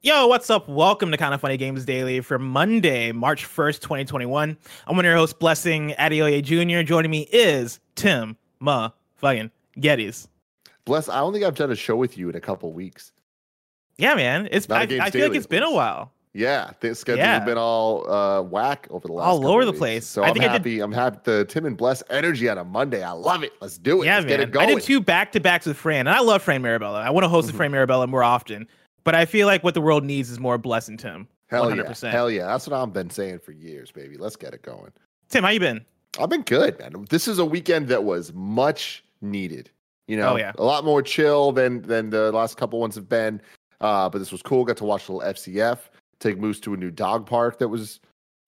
Yo, what's up? Welcome to Kinda Funny Games Daily for Monday, March 1st, 2021. I'm one of your hosts, Blessing Adeoye Jr. Joining me is Tim Ma fucking Gettys. Bless, I don't think I've done a show with you in a couple weeks. Yeah, man. It's I, I feel like it's been a while. Yeah, the schedule yeah. has been all uh, whack over the last all over the weeks. place. So I am happy. Did... I'm happy. The Tim and Bless energy on a Monday. I love it. Let's do it. Yeah, Let's man. Get it going. I did two back to backs with Fran, and I love Fran Mirabella. I want to host mm-hmm. Fran Mirabella more often. But I feel like what the world needs is more Bless and Tim. Hell 100%. yeah, hell yeah. That's what I've been saying for years, baby. Let's get it going. Tim, how you been? I've been good, man. This is a weekend that was much needed. You know, oh, yeah. a lot more chill than than the last couple ones have been. Uh, but this was cool. Got to watch a little FCF. Take Moose to a new dog park that was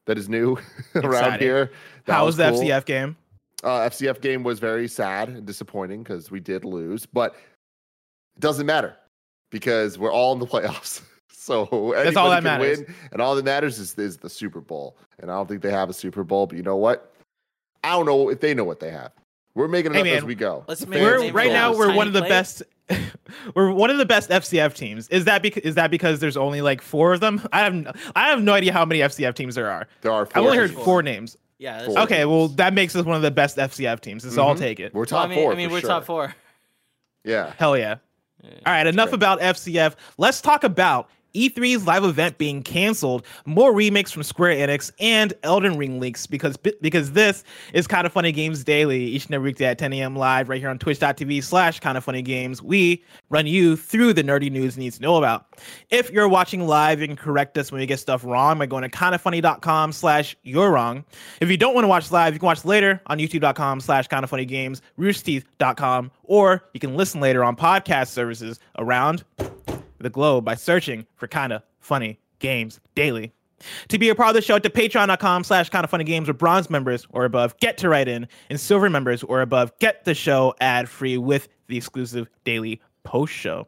that is new around here. That How was, was the cool. FCF game? Uh, FCF game was very sad and disappointing because we did lose, but it doesn't matter because we're all in the playoffs. So that's all that matters. Win, and all that matters is, is the Super Bowl. And I don't think they have a Super Bowl, but you know what? I don't know if they know what they have. We're making it hey, up man, as we go. Let's make we're, right now we're one of the best. we're one of the best FCF teams. Is that because is that because there's only like four of them? I have I have no idea how many FCF teams there are. There are. Four I've only heard four, four names. Yeah. Okay. Teams. Well, that makes us one of the best FCF teams. So mm-hmm. I'll take it. We're top well, I mean, four. I mean, we're sure. top four. Yeah. Hell yeah. All right. Enough about FCF. Let's talk about E3's live event being canceled, more remakes from Square Enix, and Elden Ring leaks because because this is kind of funny games daily each and every weekday at 10 a.m. live right here on twitch.tv slash kind of funny games. We run you through the nerdy news you need to know about. If you're watching live, you can correct us when we get stuff wrong by going to kindafunny.com slash you're wrong. If you don't want to watch live, you can watch later on youtube.com slash kind of funny games, roosterteeth.com, or you can listen later on podcast services around the globe by searching for Kinda Funny Games Daily. To be a part of the show, to patreon.com slash kind of funny games with bronze members or above, get to write in, and silver members or above, get the show ad free with the exclusive daily post show.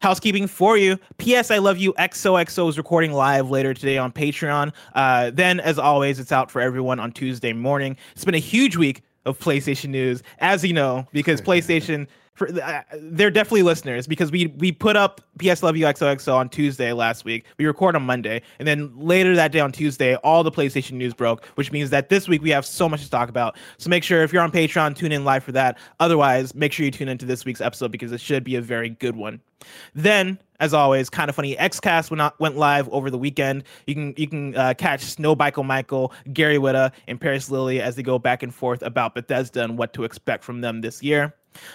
Housekeeping for you. P.S. I Love You XOXO is recording live later today on Patreon. Uh, then, as always, it's out for everyone on Tuesday morning. It's been a huge week of PlayStation news, as you know, because PlayStation they're definitely listeners because we we put up PS Love You XOXO on Tuesday last week. We record on Monday, and then later that day on Tuesday, all the PlayStation news broke, which means that this week we have so much to talk about. So make sure if you're on Patreon, tune in live for that. Otherwise, make sure you tune into this week's episode because it should be a very good one. Then, as always, kind of funny. XCast went went live over the weekend. You can you can uh, catch Snow Michael Michael, Gary Whitta, and Parris Lilly as they go back and forth about Bethesda and what to expect from them this year.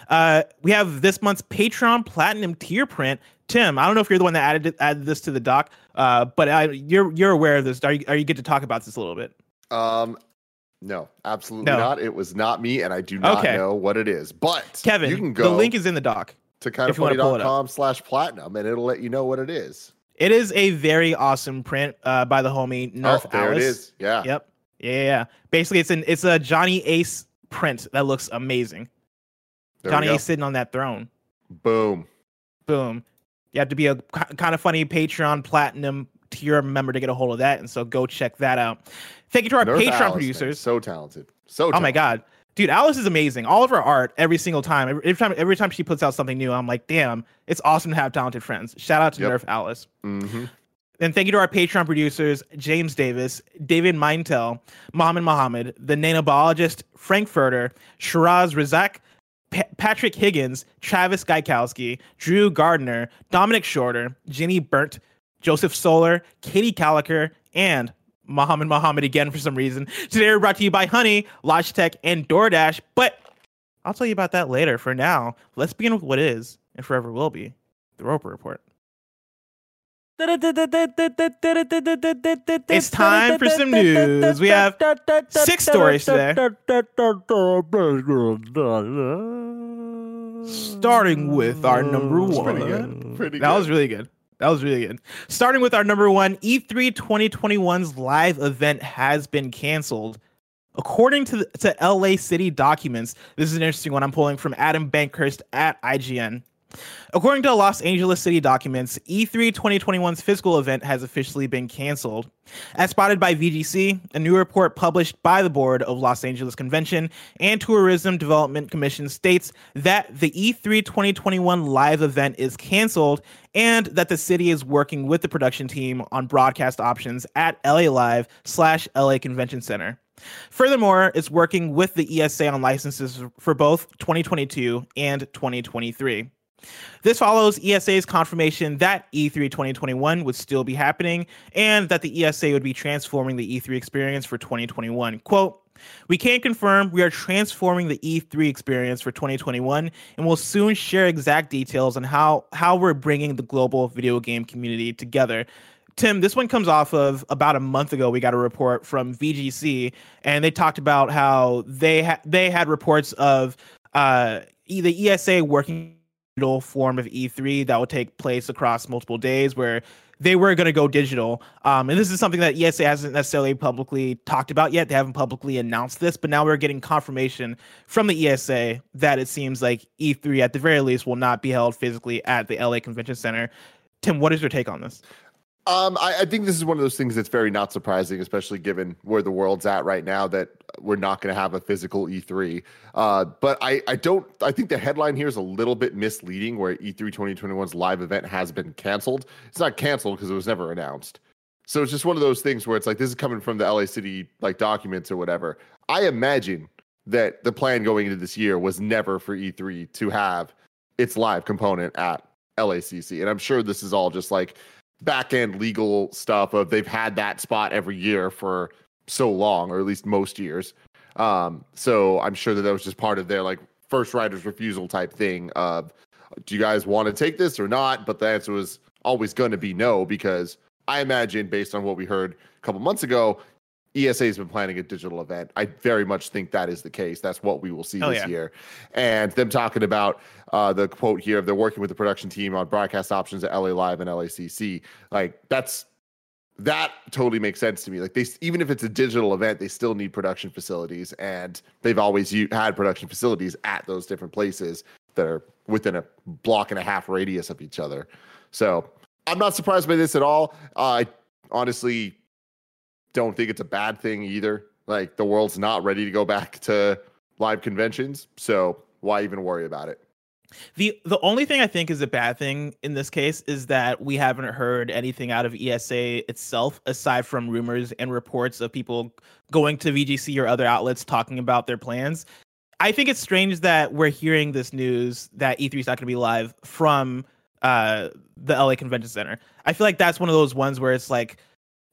Uh, we have this month's Patreon Platinum tier print. Tim, I don't know if you're the one that added it, added this to the doc, uh, but I, you're you're aware of this. Are you, are you get to talk about this a little bit? Um, no, absolutely no. not. It was not me, and I do not okay. know what it is. But Kevin, you can go. The link is in the doc to kindafunny.com slash platinum, and it'll let you know what it is. It is a very awesome print uh, by the homie Nerf oh, there Alice. it is. Yeah. Yep. Yeah, yeah. Basically, it's an it's a Johnny Ace print that looks amazing. There Johnny Ace sitting on that throne. Boom. Boom. You have to be a kind of funny Patreon platinum tier member to get a hold of that. And so go check that out. Thank you to our Nerf Patreon Alice, producers. Man. So talented. So talented. Oh my God. Dude, Alice is amazing. All of her art every single time. Every, time every time she puts out something new, I'm like, damn, it's awesome to have talented friends. Shout out to yep. Nerf Alice. Mm-hmm. And thank you to our Patreon producers, James Davis, David Mintel, Mohammed Mohammed, the nanobiologist, Frank Furter, Shiraz Razak, Patrick Higgins, Travis Gajkowski, Drew Gardner, Dominic Shorter, Jenny Burnt, Joseph Solar, Katie Caliker, and Muhammad Muhammad again for some reason. Today we're brought to you by Honey, Logitech, and DoorDash. But I'll tell you about that later. For now, let's begin with what is and forever will be the Roper Report. It's time for some news. We have six stories today. Starting with our number one. Pretty good. Pretty That good. was really good. That was really good. Starting with our number one, E E3 2021's live event has been canceled. According to the, to LA City documents, this is an interesting one I'm pulling from Adam Bankhurst at IGN. According to Los Angeles City documents, E E3 2021's physical event has officially been canceled. As spotted by VGC, a new report published by the board of Los Angeles Convention and Tourism Development Commission states that the E E3 2021 live event is canceled and that the city is working with the production team on broadcast options at LA Live slash LA Convention Center. Furthermore, it's working with the ESA on licenses for both 2022 and 2023. This follows ESA's confirmation that E E3 2021 would still be happening and that the ESA would be transforming the E3 experience for 2021. Quote, we can confirm we are transforming the E3 experience for 2021 and will soon share exact details on how, how we're bringing the global video game community together. Tim, this one comes off of about a month ago. We got a report from VGC, and they talked about how they ha- they had reports of uh, the ESA working digital form of E3 that would take place across multiple days, where they were going to go digital. Um, and this is something that ESA hasn't necessarily publicly talked about yet. They haven't publicly announced this, but now we're getting confirmation from the ESA that it seems like E3 at the very least will not be held physically at the LA Convention Center. Tim, what is your take on this? Um, I, I think this is one of those things that's very not surprising, especially given where the world's at right now. That we're not going to have a physical E3. Uh, but I, I don't. I think the headline here is a little bit misleading, where E E3 2021's live event has been canceled. It's not canceled because it was never announced. So it's just one of those things where it's like this is coming from the LA City like documents or whatever. I imagine that the plan going into this year was never for E3 to have its live component at LACC, and I'm sure this is all just like back end legal stuff of they've had that spot every year for so long, or at least most years. Um, so I'm sure that that was just part of their like first writer's refusal type thing of do you guys want to take this or not? But the answer was always going to be no, because I imagine based on what we heard a couple months ago, ESA has been planning a digital event. I very much think that is the case. That's what we will see Oh, this yeah. year. And them talking about uh, the quote here of they're working with the production team on broadcast options at LA Live and LACC. Like that's that totally makes sense to me. Like they even if it's a digital event, they still need production facilities, and they've always u- had production facilities at those different places that are within a block and a half radius of each other. So I'm not surprised by this at all. I honestly don't think it's a bad thing either. Like the world's not ready to go back to live conventions, so why even worry about it? The the only thing I think is a bad thing in this case is that we haven't heard anything out of ESA itself aside from rumors and reports of people going to VGC or other outlets talking about their plans. I think it's strange that we're hearing this news that E3 is not going to be live from uh, the LA Convention Center. I feel like that's one of those ones where it's like,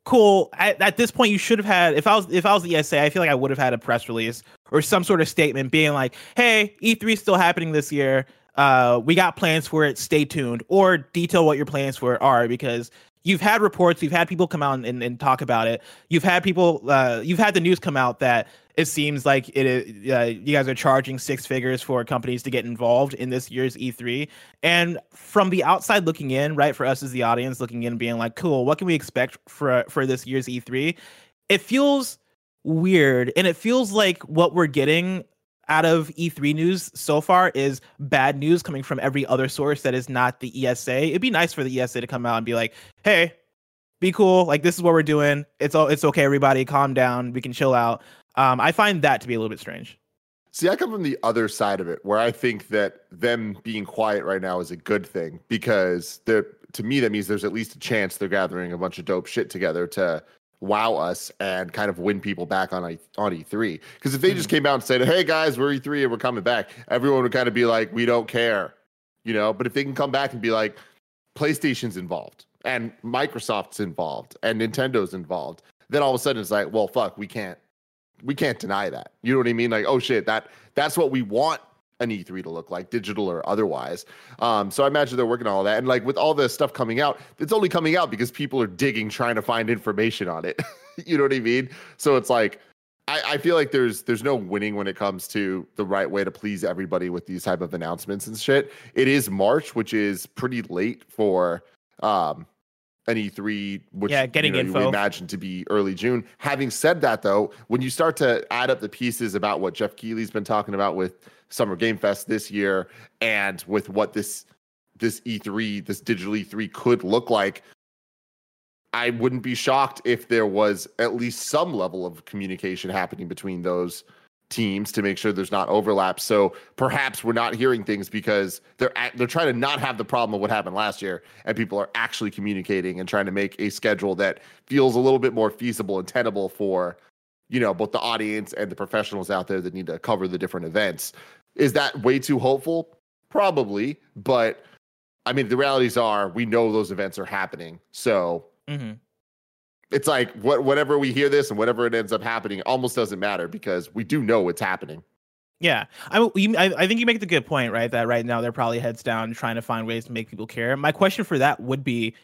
cool. At, at this point, you should have had. If I was if I was the ESA, I feel like I would have had a press release or some sort of statement being like, "Hey, E3 is still happening this year. Uh, we got plans for it. Stay tuned." Or detail what your plans for it are because you've had reports, you've had people come out and, and talk about it. You've had people, uh, you've had the news come out that it seems like it is, uh, you guys are charging six figures for companies to get involved in this year's E3. And from the outside looking in, right, for us as the audience looking in, being like, cool, what can we expect for for this year's E3? It feels weird, and it feels like what we're getting out of E3 news so far is bad news coming from every other source that is not the ESA. It'd be nice for the ESA to come out and be like, "Hey, be cool. Like this is what we're doing. It's all it's okay. Everybody, calm down. We can chill out." Um, I find that to be a little bit strange. See, I come from the other side of it, where I think that them being quiet right now is a good thing because they're to me that means there's at least a chance they're gathering a bunch of dope shit together to wow us and kind of win people back on on E3. Because if they just mm-hmm. came out and said, "Hey guys, we're E3 and we're coming back," everyone would kind of be like, "We don't care," you know. But if they can come back and be like, "PlayStation's involved and Microsoft's involved and Nintendo's involved," then all of a sudden it's like, well, fuck, we can't we can't deny that. You know what I mean? Like, oh shit, that that's what we want an E3 to look like, digital or otherwise. Um, so I imagine they're working on all that. And like with all the stuff coming out, it's only coming out because people are digging, trying to find information on it. you know what I mean? So it's like I, I, feel like there's there's no winning when it comes to the right way to please everybody with these type of announcements and shit. It is March, which is pretty late for um an E3, which yeah, getting you know, we imagine to be early June. Having said that, though, when you start to add up the pieces about what Geoff Keighley's been talking about with Summer Game Fest this year, and with what this this E3, this digital E3 could look like, I wouldn't be shocked if there was at least some level of communication happening between those teams to make sure there's not overlap. So perhaps we're not hearing things because they're they're trying to not have the problem of what happened last year, and people are actually communicating and trying to make a schedule that feels a little bit more feasible and tenable for you know both the audience and the professionals out there that need to cover the different events. Is that way too hopeful? Probably, but I mean the realities are we know those events are happening, so. Mm-hmm it's like what whatever we hear this and whatever it ends up happening almost doesn't matter because we do know it's happening. Yeah, I, I, I think you make the good point, right? That right now they're probably heads down trying to find ways to make people care. My question for that would be,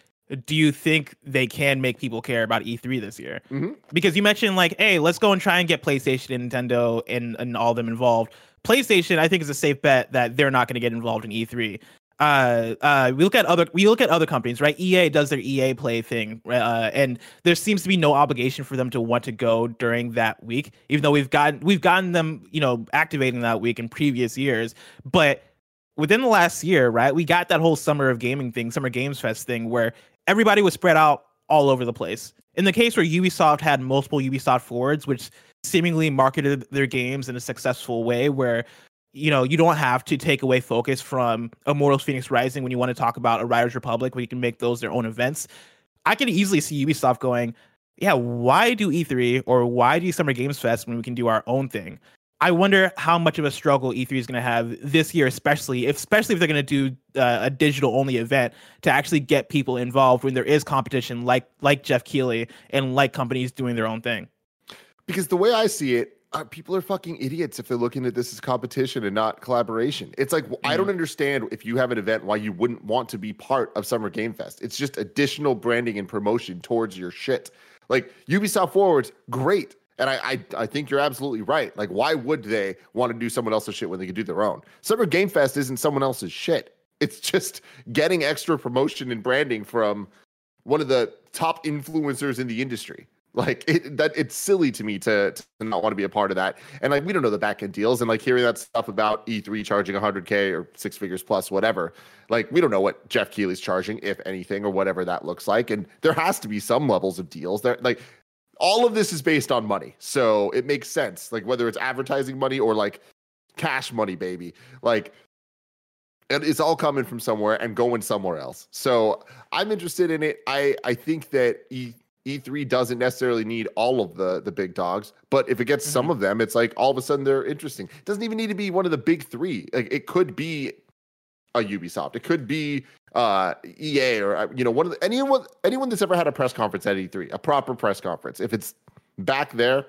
do you think they can make people care about E3 this year? Mm-hmm. Because you mentioned like, hey, let's go and try and get PlayStation and Nintendo and, and all of them involved. PlayStation, I think, is a safe bet that they're not going to get involved in E3 uh, uh, we look at other we look at other companies, right? EA does their EA Play thing, uh, and there seems to be no obligation for them to want to go during that week, even though we've gotten we've gotten them, you know, activating that week in previous years. But within the last year, right, we got that whole summer of gaming thing, summer games fest thing, where everybody was spread out all over the place. In the case where Ubisoft had multiple Ubisoft forwards, which seemingly marketed their games in a successful way, where you know, you don't have to take away focus from Immortals Phoenix Rising when you want to talk about a Riders Republic, where you can make those their own events. I can easily see Ubisoft going, yeah, why do E3 or why do Summer Games Fest when we can do our own thing? I wonder how much of a struggle E3 is going to have this year, especially if, especially if they're going to do uh, a digital only event to actually get people involved when there is competition, like like Geoff Keighley and like companies doing their own thing. Because the way I see it, uh, people are fucking idiots if they're looking at this as competition and not collaboration. It's like. I don't understand if you have an event why you wouldn't want to be part of Summer Game Fest. It's just additional branding and promotion towards your shit. Like Ubisoft Forwards, great. And I, I, I think you're absolutely right. Like, why would they want to do someone else's shit when they could do their own? Summer Game Fest isn't someone else's shit. It's just getting extra promotion and branding from one of the top influencers in the industry. Like it, that, it's silly to me to, to not want to be a part of that. And like we don't know the back end deals, and like hearing that stuff about E3 charging 100k or six figures plus, whatever. Like we don't know what Geoff Keighley's charging, if anything, or whatever that looks like. And there has to be some levels of deals. There, like all of this is based on money, so it makes sense. Like whether it's advertising money or like cash money, baby. Like and it's all coming from somewhere and going somewhere else. So I'm interested in it. I I think that E E3 doesn't necessarily need all of the the big dogs, but if it gets mm-hmm. some of them, it's like all of a sudden they're interesting. It doesn't even need to be one of the big three. Like it could be a Ubisoft. It could be uh, EA or uh, you know one of the, anyone anyone that's ever had a press conference at E3, a proper press conference. If it's back there,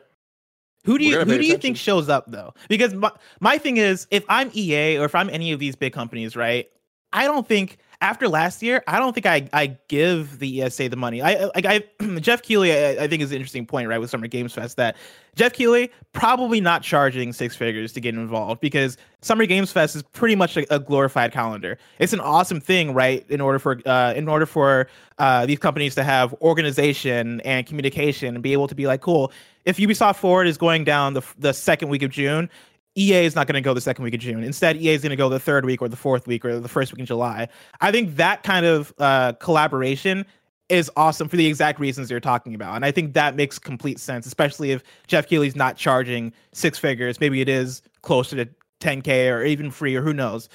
who do you who do you think shows up though? Because my, my thing is, if I'm EA or if I'm any of these big companies, right? I don't think after last year, I don't think I I give the ESA the money. I like I Geoff Keighley, I, I, think is an interesting point, right, with Summer Games Fest that Geoff Keighley probably not charging six figures to get involved because Summer Games Fest is pretty much a, a glorified calendar. It's an awesome thing, right? In order for uh, in order for uh, these companies to have organization and communication and be able to be like, cool. If Ubisoft Forward is going down the the second week of June, EA is not going to go the second week of June. Instead, EA is going to go the third week or the fourth week or the first week in July. I think that kind of uh, collaboration is awesome for the exact reasons you're talking about. And I think that makes complete sense, especially if Geoff Keighley's not charging six figures. Maybe it is closer to 10K or even free or who knows.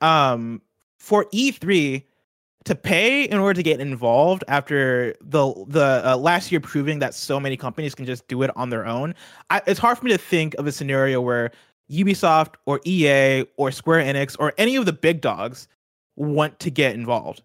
Um, for E3, to pay in order to get involved after the the uh, last year proving that so many companies can just do it on their own I, it's hard for me to think of a scenario where Ubisoft or EA or Square Enix or any of the big dogs want to get involved.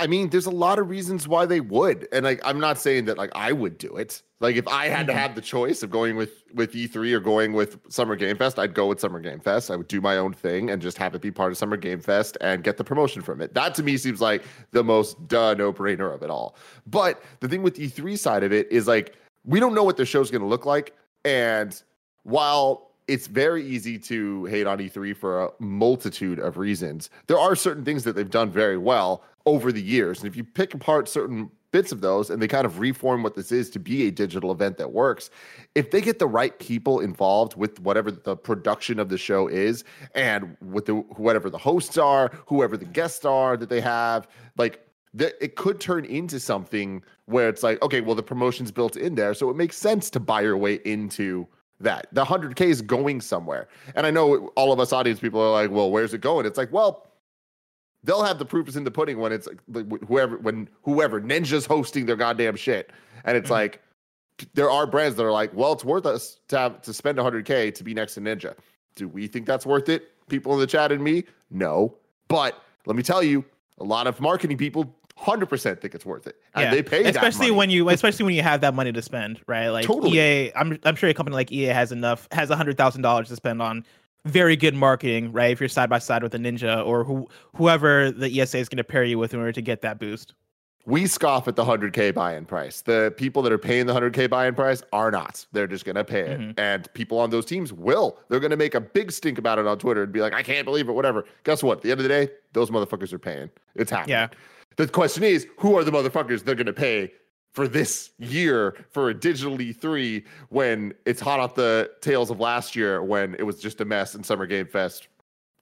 I mean, there's a lot of reasons why they would, and like I'm not saying that like I would do it. Like if I had mm-hmm. to have the choice of going with with E3 or going with Summer Game Fest, I'd go with Summer Game Fest. I would do my own thing and just have it be part of Summer Game Fest and get the promotion from it. That to me seems like the most duh no brainer of it all. But the thing with E3 side of it is like we don't know what the show's going to look like, and while it's very easy to hate on E3 for a multitude of reasons. There are certain things that they've done very well over the years. And if you pick apart certain bits of those and they kind of reform what this is to be a digital event that works, if they get the right people involved with whatever the production of the show is and with the whatever the hosts are, whoever the guests are that they have, like it could turn into something where it's like, okay, well, the promotion's built in there. So it makes sense to buy your way into that. The 100K is going somewhere. And I know all of us audience people are like, well, where's it going? It's like, well, they'll have the proof is in the pudding when it's like whoever, when whoever Ninja's hosting their goddamn shit. And it's mm-hmm. like, there are brands that are like, well, it's worth us to have to spend 100K to be next to Ninja. Do we think that's worth it? People in the chat and me? No. But let me tell you, a lot of marketing people hundred percent think it's worth it. And yeah. they pay especially when you especially when you have that money to spend, right? Like totally. EA, I'm I'm sure a company like EA has enough has a hundred thousand dollars to spend on very good marketing, right? If you're side by side with a ninja or who whoever the ESA is going to pair you with in order to get that boost. We scoff at the 100K buy in price. The people that are paying the 100K buy in price are not. They're just going to pay it. Mm-hmm. And people on those teams will. They're going to make a big stink about it on Twitter and be like, I can't believe it, whatever. Guess what? At the end of the day, those motherfuckers are paying. It's happening. Yeah. The question is, who are the motherfuckers they're going to pay for this year for a digital E3 when it's hot off the tails of last year when it was just a mess and Summer Game Fest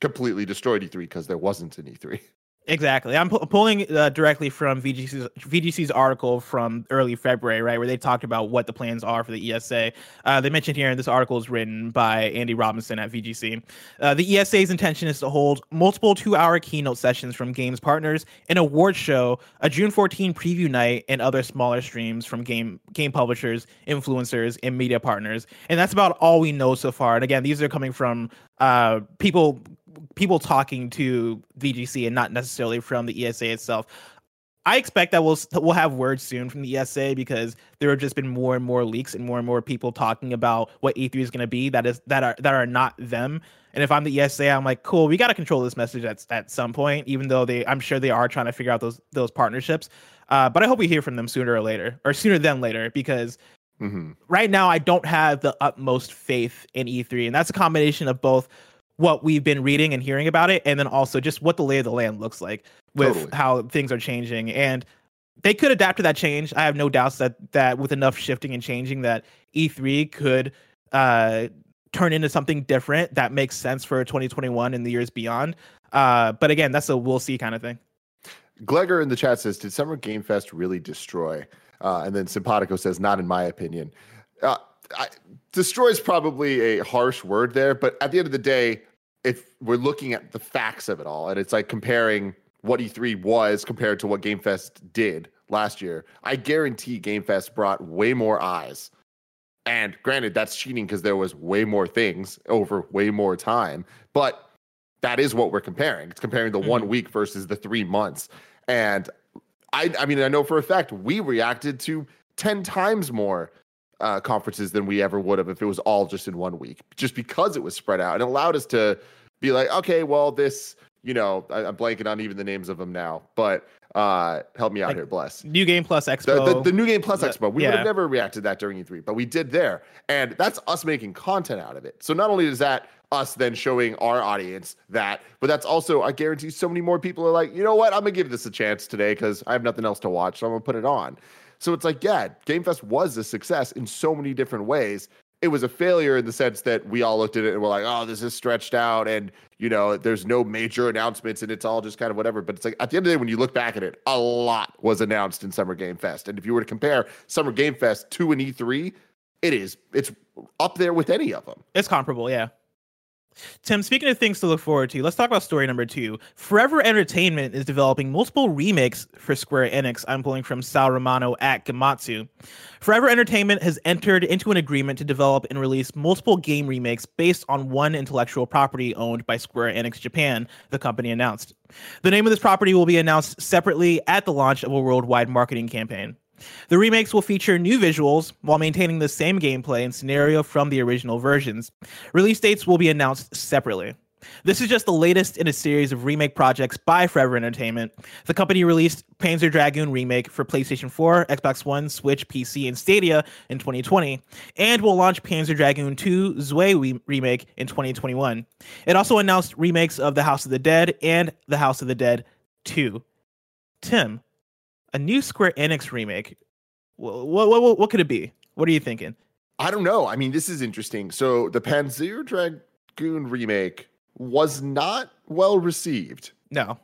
completely destroyed E3 because there wasn't an E3. Exactly. I'm pu- pulling uh, directly from VGC's, VGC's article from early February, right, where they talked about what the plans are for the ESA. Uh, they mentioned here, and this article is written by Andy Robinson at VGC. Uh, the ESA's intention is to hold multiple two hour keynote sessions from games partners, an award show, a June 14 preview night, and other smaller streams from game game publishers, influencers, and media partners. And that's about all we know so far. And again, these are coming from uh, people people talking to VGC and not necessarily from the ESA itself. I expect that we'll we'll have words soon from the ESA because there have just been more and more leaks and more and more people talking about what E3 is going to be that is that are that are not them. And if I'm the ESA, I'm like, cool, we got to control this message at at some point. Even though they, I'm sure they are trying to figure out those those partnerships. Uh, but I hope we hear from them sooner or later, or sooner than later, because mm-hmm. right now I don't have the utmost faith in E3, and that's a combination of both what we've been reading and hearing about it, and then also just what the lay of the land looks like with totally. how things are changing. And they could adapt to that change. I have no doubts that that with enough shifting and changing, that E3 could uh, turn into something different that makes sense for 2021 and the years beyond. Uh, but again, that's a we'll see kind of thing. Glegor in the chat says, "Did Summer Game Fest really destroy?" Uh, and then Simpatico says, "Not in my opinion." Uh, I, destroy is probably a harsh word there, but at the end of the day, if we're looking at the facts of it all, and it's like comparing what E3 was compared to what Game Fest did last year, I guarantee Game Fest brought way more eyes. And granted, that's cheating because there was way more things over way more time, but that is what we're comparing. It's comparing the mm-hmm. one week versus the three months. And I, I mean, I know for a fact we reacted to 10 times more uh, conferences than we ever would have if it was all just in one week, just because it was spread out and allowed us to be like, okay, well, this, you know, I, am blanking on even the names of them now, but uh, help me out like, here, bless. New Game Plus Expo. The, the, the New Game Plus the, Expo. We yeah. would have never reacted that during E3, but we did there, and that's us making content out of it. So not only is that us then showing our audience that, but that's also I guarantee so many more people are like, you know what, I'm gonna give this a chance today because I have nothing else to watch, so I'm gonna put it on. So it's like, yeah, Game Fest was a success in so many different ways. It was a failure in the sense that we all looked at it and we're like, oh, this is stretched out and, you know, there's no major announcements and it's all just kind of whatever. But it's like at the end of the day, when you look back at it, a lot was announced in Summer Game Fest. And if you were to compare Summer Game Fest to an E3, it is, it's up there with any of them. It's comparable, yeah. Tim, speaking of things to look forward to, let's talk about story number two. Forever Entertainment is developing multiple remakes for Square Enix. I'm pulling from Sal Romano at Gematsu. Forever Entertainment has entered into an agreement to develop and release multiple game remakes based on one intellectual property owned by Square Enix Japan, the company announced. The name of this property will be announced separately at the launch of a worldwide marketing campaign. The remakes will feature new visuals while maintaining the same gameplay and scenario from the original versions. Release dates will be announced separately. This is just the latest in a series of remake projects by Forever Entertainment. The company released Panzer Dragoon Remake for PlayStation 4, Xbox One, Switch, PC, and Stadia in 2020, and will launch Panzer Dragoon 2 Zwei Remake in 2021. It also announced remakes of The House of the Dead and The House of the Dead 2. Tim, a new Square Enix remake. What, what, what, what could it be? What are you thinking? I don't know. I mean, this is interesting. So the Panzer Dragoon remake was not well received. No.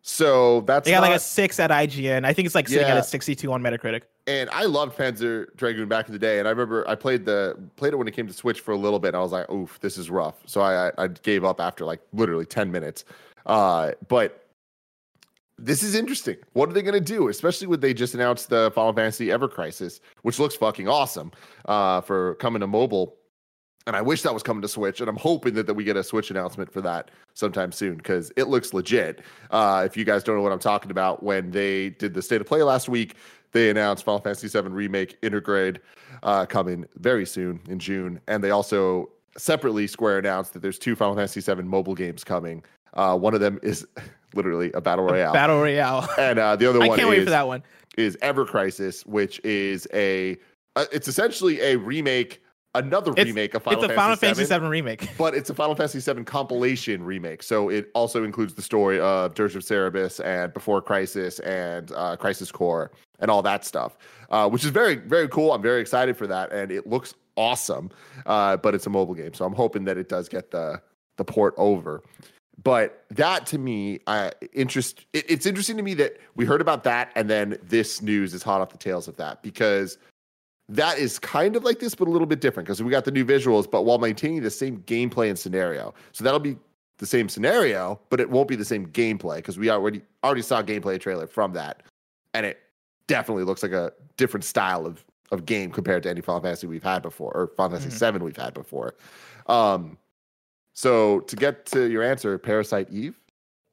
So that's they got not, like a six at IGN. I think it's like sitting yeah. at a 62 on Metacritic. And I loved Panzer Dragoon back in the day, and I remember I played the played it when it came to Switch for a little bit. And I was like, "Oof, this is rough." So I I gave up after like literally 10 minutes. Uh, but this is interesting. What are they going to do? Especially when they just announced the Final Fantasy Ever Crisis, which looks fucking awesome uh, for coming to mobile. And I wish that was coming to Switch. And I'm hoping that, that we get a Switch announcement for that sometime soon because it looks legit. Uh, if you guys don't know what I'm talking about, when they did the state of play last week, they announced Final Fantasy VII Remake Intergrade uh, coming very soon in June. And they also separately, Square announced that there's two Final Fantasy VII mobile games coming. Uh, one of them is literally a battle royale. A battle royale. And uh, the other one I can't is, wait for that one. Is Ever Crisis, which is a uh, it's essentially a remake, another it's, remake of Final It's a Fantasy Final Fantasy 7, remake. But it's a Final Fantasy VII compilation remake. So it also includes the story of Dirge of Cerberus and Before Crisis and uh, Crisis Core and all that stuff, uh, which is very, very cool. I'm very excited for that. And it looks awesome. Uh, but it's a mobile game. So I'm hoping that it does get the the port over. But that to me, uh, interest. It, it's interesting to me that we heard about that, and then this news is hot off the tails of that because that is kind of like this, but a little bit different because we got the new visuals, but while maintaining the same gameplay and scenario. So that'll be the same scenario, but it won't be the same gameplay because we already already saw a gameplay trailer from that, and it definitely looks like a different style of of game compared to any Final Fantasy we've had before or Final Fantasy mm-hmm. Seven we've had before. Um, so to get to your answer, Parasite Eve.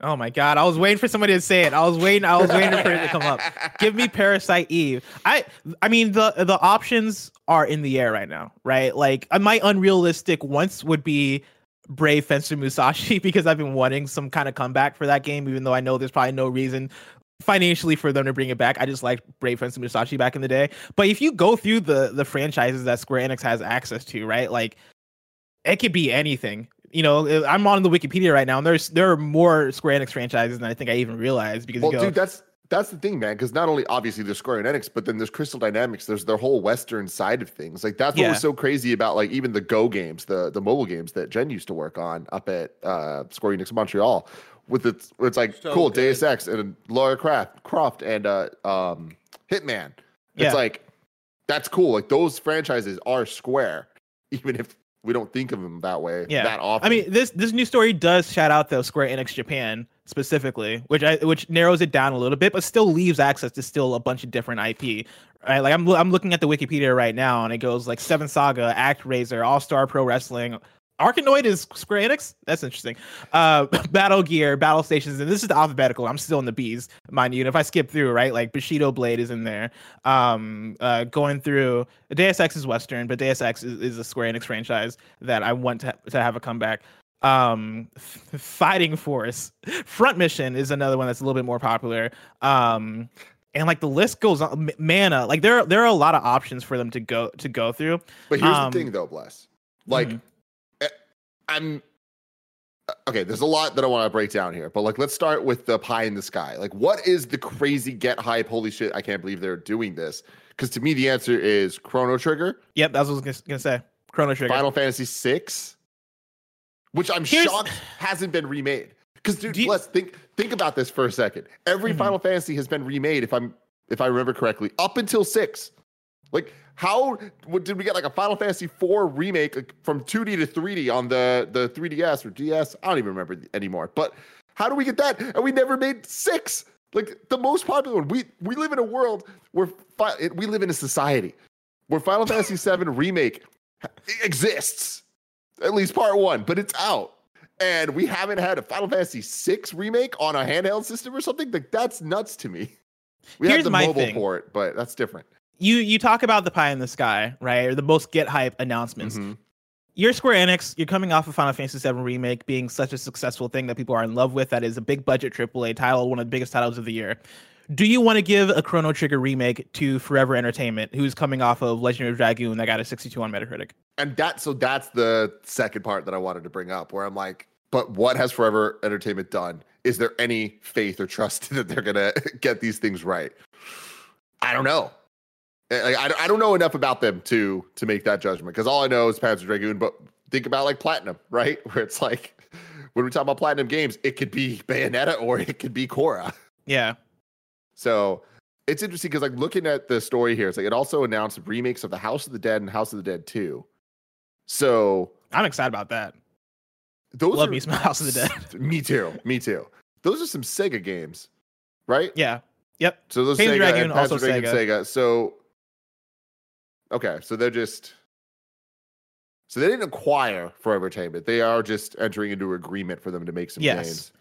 Oh my god, I was waiting for somebody to say it. I was waiting. I was waiting for it to come up. Give me Parasite Eve. I I mean the the options are in the air right now, right? Like uh, my unrealistic once would be Brave Fencer Musashi because I've been wanting some kind of comeback for that game, even though I know there's probably no reason financially for them to bring it back. I just liked Brave Fencer Musashi back in the day. But if you go through the the franchises that Square Enix has access to, right? Like it could be anything you know, uh, I'm on the Wikipedia right now, and there's there are more Square Enix franchises than I think I even realized. Because well, go, dude, that's that's the thing, man. Because not only obviously there's Square Enix, but then there's Crystal Dynamics. There's their whole Western side of things. Like that's what yeah. was so crazy about like even the Go games, the the mobile games that Jen used to work on up at uh, Square Enix Montreal. With its, it's like so cool good. Deus Ex and Lara Croft, Croft and uh, um, Hitman. It's yeah. like that's cool. Like those franchises are Square, even if we don't think of them that way yeah. that often. I mean, this this new story does shout out though Square Enix Japan specifically, which I which narrows it down a little bit, but still leaves access to still a bunch of different IP. Right, like I'm I'm looking at the Wikipedia right now, and it goes like Seven Saga, ActRaiser, All Star Pro Wrestling, Arkanoid is Square Enix. That's interesting. Uh, Battle Gear, Battle Stations, and this is the alphabetical. I'm still in the B's, mind you. And if I skip through, right, like Bushido Blade is in there. Um, uh, going through Deus Ex is Western, but Deus Ex is, is a Square Enix franchise that I want to to have a comeback. Um, Fighting Force, Front Mission is another one that's a little bit more popular. Um, and like the list goes on. Mana, like there there are a lot of options for them to go to go through. But here's um, the thing, though, bless. Like. Mm-hmm I'm uh, okay, there's a lot that I want to break down here, but like let's start with the pie in the sky. Like, what is the crazy get hype? Holy shit, I can't believe they're doing this. Because to me, the answer is Chrono Trigger. Yep, that's what I was gonna say. Chrono Trigger. Final Fantasy VI, which I'm Here's... shocked hasn't been remade. Because dude, you... let's think think about this for a second. Every mm-hmm. Final Fantasy has been remade, if I'm if I remember correctly, up until six. Like, how what, did we get like a Final Fantasy IV remake like, from 2D to 3D on the the 3DS or DS? I don't even remember anymore. But how do we get that? And we never made six. Like the most popular one. We we live in a world where fi- we live in a society where Final Fantasy VII remake exists, at least part one, but it's out. And we haven't had a Final Fantasy VI remake on a handheld system or something. Like that's nuts to me. We Here's have the mobile thing. port, but that's different. You you talk about the pie in the sky, right? Or the most get hype announcements. Mhm. You're Square Enix. You're coming off of Final Fantasy VII remake being such a successful thing that people are in love with. That is a big budget AAA title, one of the biggest titles of the year. Do you want to give a Chrono Trigger remake to Forever Entertainment, who's coming off of Legend of Dragoon that got a 62 on Metacritic? And that so that's the second part that I wanted to bring up, where I'm like, but what has Forever Entertainment done? Is there any faith or trust that they're gonna get these things right? I don't know. Eh, I, don't- I don't know enough about them to to make that judgment because all I know is Panzer Dragoon. But think about like Platinum, right? Where it's like when we talk about Platinum games, it could be Bayonetta or it could be Korra. Yeah. So it's interesting because like looking at the story here, it's like it also announced remakes of the House of the Dead and House of the Dead 2. So I'm excited about that. those Love are, me some House of the Dead. me too. Me too. Those are some Sega games, right? Yeah. Yep. So those Sega Dragoon, also Sega. Sega. So okay, so they're just so they didn't acquire Forever Entertainment. They are just entering into an agreement for them to make some Yes. games.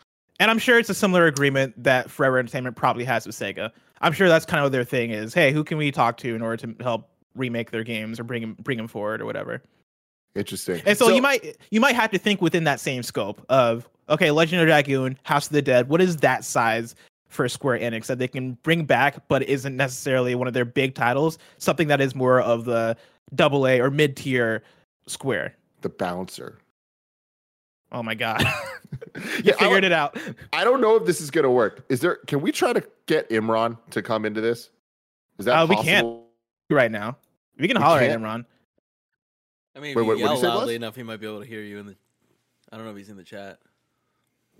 And I'm sure it's a similar agreement that Forever Entertainment probably has with Sega. I'm sure that's kind of their thing is. Hey, who can we talk to in order to help remake their games or bring them bring them forward or whatever? Interesting. And so, you might you might have to think within that same scope of okay, Legend of Dragoon, House of the Dead. What is that size for Square Enix that they can bring back, but isn't necessarily one of their big titles? Something that is more of the double A or mid tier Square. the bouncer. Oh my god, you Yeah, figured don't- it out. I don't know if this is gonna work. Is there? Can we try to get Imran to come into this? Is that Uh, we can't. right now. We can We holler at can't? Imran. I mean, if Wait, you what- what'd yell you say, Buzz? loudly enough, he might be able to hear you in the. I don't know if he's in the chat.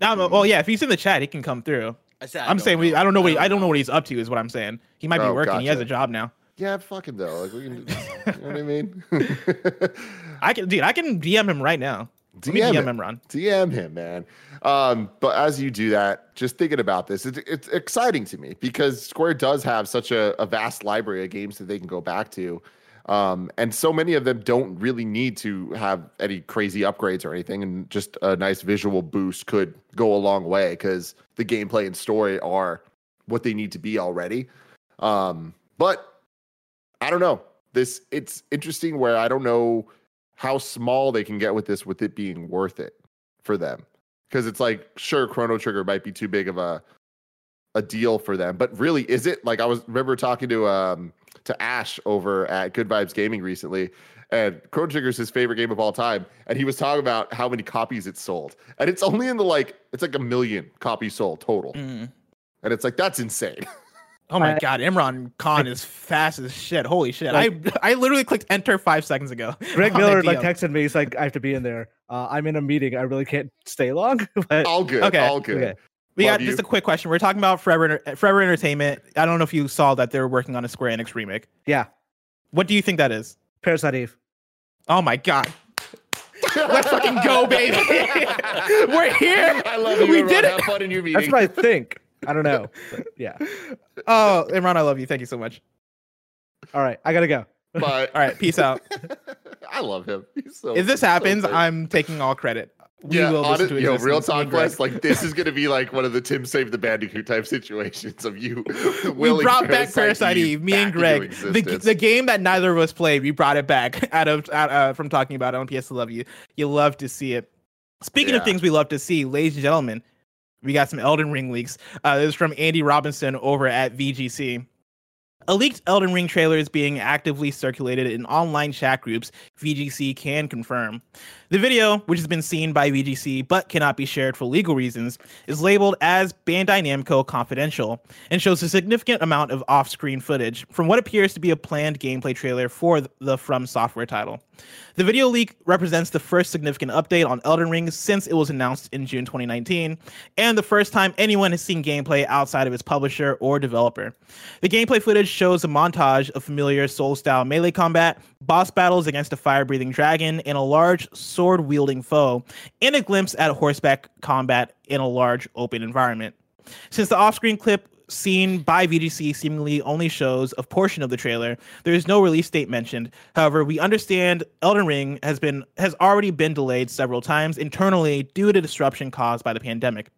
No, well, yeah. If he's in the chat, he can come through. I said. I I'm don't saying we. I don't know what. I don't know know. what he's up to. Is what I'm saying. He might be Oh, working. He has a job now. Yeah, fuck him though. Like we can, you know what I mean? I can, dude. I can DM him right now. DM DM him. Imran. DM him, man. Um, but as you do that, just thinking about this, it's, it's exciting to me because Square does have such a, a vast library of games that they can go back to. Um, and so many of them don't really need to have any crazy upgrades or anything, and just a nice visual boost could go a long way because the gameplay and story are what they need to be already. Um, but I don't know. This it's interesting where I don't know how small they can get with this with it being worth it for them. Because it's like, sure, Chrono Trigger might be too big of a a deal for them, but really, is it? Like I was remember talking to um to Ash over at Good Vibes Gaming recently, and Chrono Trigger is his favorite game of all time, and he was talking about how many copies it sold, and it's only in the like it's like a million copies sold total, Mm. and it's like that's insane. Oh my I- god, Imran Khan is fast as shit. Holy shit! Like- I I literally clicked enter five seconds ago. Greg Miller like texted me. He's like, I have to be in there. Uh, I'm in a meeting. I really can't stay long. but all good, Okay, all good. okay. We Love got just a quick question. We're talking about Forever Forever Entertainment. I don't know if you saw that they're working on a Square Enix remake. yeah, What do you think that is? Parasite Eve. Oh my god. Let's fucking go, baby. We're here. I love you. We everyone. did it. Have fun in your meeting. That's what I think. I don't know. But yeah. Oh, Imran, I love you. Thank you so much. All right, I gotta go. but All right, peace out. I love him. He's so, If this happens, great. I'm taking all credit. We yeah, will listen honest, to yo, real talk. Wes. Like this is gonna be like one of the Tim Save the Bandicoot type situations of you. we brought back Parasite Eve, me and Greg. The, the game that neither of us played, we brought it back out of out, uh, from talking about it on PS Love You. You love to see it. Speaking of things we love to see, ladies and gentlemen, we got some Elden Ring leaks. Uh, this is from Andy Robinson over at VGC. A leaked Elden Ring trailer is being actively circulated in online chat groups, VGC can confirm. The video, which has been seen by VGC but cannot be shared for legal reasons, is labeled as Bandai Namco Confidential and shows a significant amount of off screen footage from what appears to be a planned gameplay trailer for the From Software title. The video leak represents the first significant update on Elden Ring since it was announced in June 2019, and the first time anyone has seen gameplay outside of its publisher or developer. The gameplay footage shows a montage of familiar soul style melee combat, boss battles against a fire breathing dragon, and a large sword wielding foe, and a glimpse at horseback combat in a large open environment. Since the off screen clip seen by VGC seemingly only shows a portion of the trailer. There is no release date mentioned. However, we understand Elden Ring has been has already been delayed several times internally due to disruption caused by the pandemic.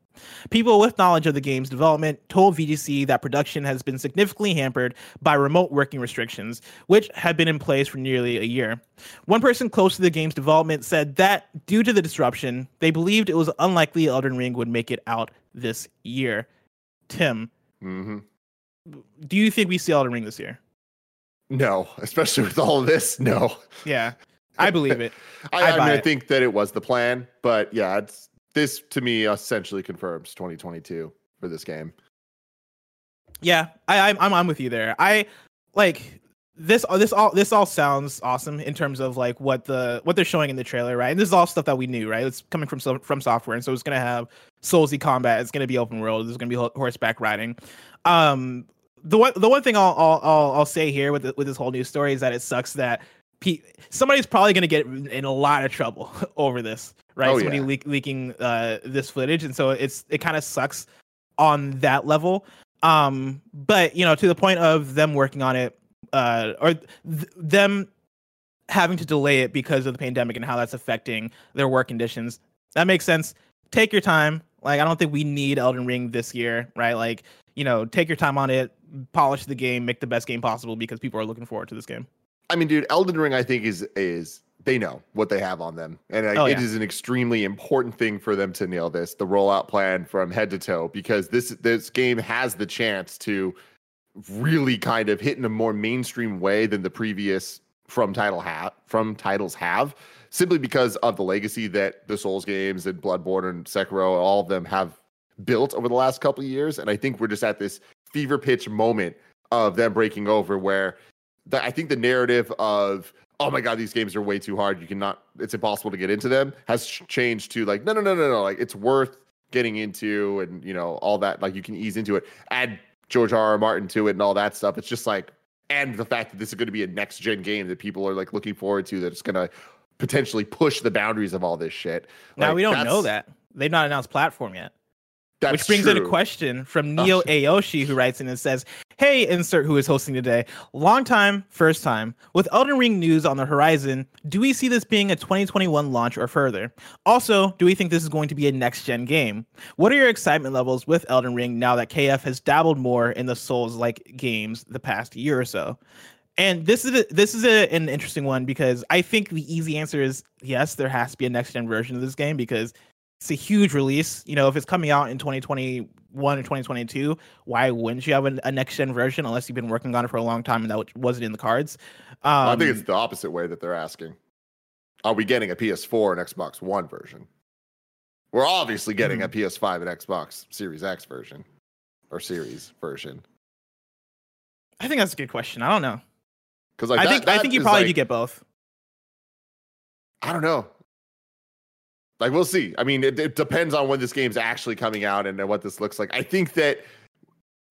People with knowledge of the game's development told VGC that production has been significantly hampered by remote working restrictions, which have been in place for nearly a year. One person close to the game's development said that due to the disruption, they believed it was unlikely Elden Ring would make it out this year. Tim, hmm do you think we see Elden Ring this year? No, especially with all of this, no. Yeah, I believe it. I, I I, mean, I think that it was the plan, but yeah, it's this to me essentially confirms 2022 for this game. Yeah, I, I'm I'm I'm with you there. I like this this all this all sounds awesome in terms of like what the what they're showing in the trailer, right? And this is all stuff that we knew, right? It's coming from From Software, and so it's gonna have soulsy combat. It's gonna be open world. There's gonna be horseback riding. Um, the one the one thing I'll I'll I'll, I'll say here with the, with this whole news story is that it sucks that pe- somebody's probably gonna get in a lot of trouble over this, right? Oh, Somebody yeah. leak, leaking uh this footage, and so it's it kind of sucks on that level. Um, but you know, to the point of them working on it, uh, or th- them having to delay it because of the pandemic and how that's affecting their work conditions. That makes sense. Take your time. Like, I don't think we need Elden Ring this year, right? Like, you know, take your time on it, polish the game, make the best game possible because people are looking forward to this game. I mean, dude, Elden Ring, I think is is they know what they have on them, and Oh, it yeah. is an extremely important thing for them to nail this, the rollout plan from head to toe, because this this game has the chance to really kind of hit in a more mainstream way than the previous from title have from titles have, simply because of the legacy that the Souls games and Bloodborne and Sekiro, all of them have built over the last couple of years, and I think we're just at this fever pitch moment of them breaking over where the, I think the narrative of oh my god these games are way too hard. You cannot it's impossible to get into them has changed to like no no no no no like it's worth getting into and you know all that like you can ease into it. Add George R. R. Martin to it and all that stuff it's just like and the fact that this is going to be a next gen game that people are like looking forward to that's going to potentially push the boundaries of all this shit Now Like, we don't know that. They've not announced platform yet. That's Which brings in a question from uh. Oh. Neo Aoshi, who writes in and says, Hey, insert who is hosting today. Long time, first time. With Elden Ring news on the horizon, do we see this being a 2021 launch or further? Also, do we think this is going to be a next gen game? What are your excitement levels with Elden Ring now that KF has dabbled more in the Souls like games the past year or so? And this is a, this is a, an interesting one because I think the easy answer is yes, there has to be a next gen version of this game because it's a huge release. You know, if it's coming out in 2021 or 2022, why wouldn't you have a, a next gen version unless you've been working on it for a long time and that wasn't in the cards? Um, I think it's the opposite way that they're asking. Are we getting a PS4 and Xbox One version? We're obviously getting a PS5 and Xbox Series X version or Series version. I think that's a good question. I don't know. Because like I that- think I think you probably like- do get both. I don't know. Like we'll see. I mean, it, it depends on when this game's actually coming out and what this looks like. I think that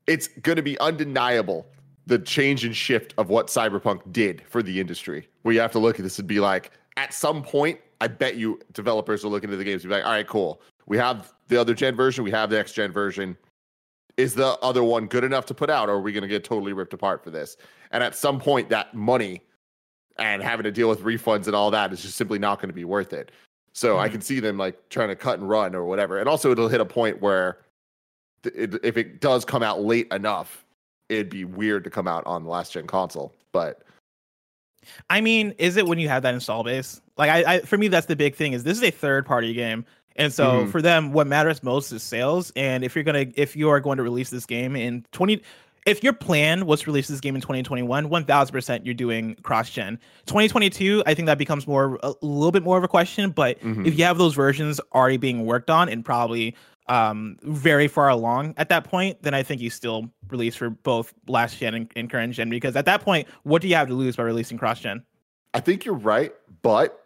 it's going to be undeniable the change and shift of what Cyberpunk did for the industry. Where you have to look at this and be like, at some point, I bet you developers are looking at the games and be like, all right, cool. We have the other gen version, we have the next gen version. Is the other one good enough to put out, or are we going to get totally ripped apart for this? And at some point, that money and having to deal with refunds and all that is just simply not going to be worth it. So I Mhm. can see them like trying to cut and run or whatever. And also, it'll hit a point where it, if it does come out late enough, it'd be weird to come out on the last gen console. But I mean, is it when you have that install base? Like, I, I for me, that's the big thing. Is this is a third party game, and so Mhm. for them, what matters most is sales. And if you're gonna, if you are going to release this game in 20, if your plan was to release this game in 2021, 1000 percent you're doing cross gen. 2022, I think that becomes more a little bit more of a question. But Mhm. if you have those versions already being worked on and probably um very far along at that point then i think you still release for both last gen and, and current gen because at that point what do you have to lose by releasing cross gen I think you're right, but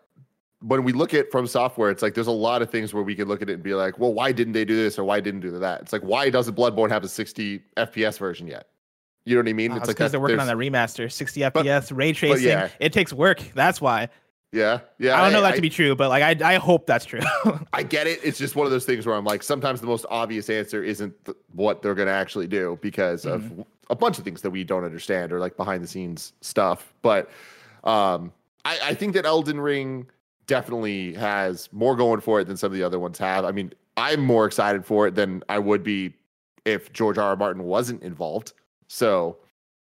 when we look at From Software, it's like there's a lot of things where we can look at it and be like, well, why didn't they do this or why didn't do that? It's like why doesn't Bloodborne have a 60 FPS version yet? You know what I mean? It's it's like because they're working on that remaster, 60 But- FPS, ray tracing. yeah. It takes work. That's why. Yeah, yeah. I don't know that I, to be true, but like I, I hope that's true. I get it. It's just one of those things where I'm like, sometimes the most obvious answer isn't th- what they're going to actually do because of Mm-hmm. a bunch of things that we don't understand or like behind the scenes stuff. But um, I, I think that Elden Ring definitely has more going for it than some of the other ones have. I mean, I'm more excited for it than I would be if George R. R. Martin wasn't involved. So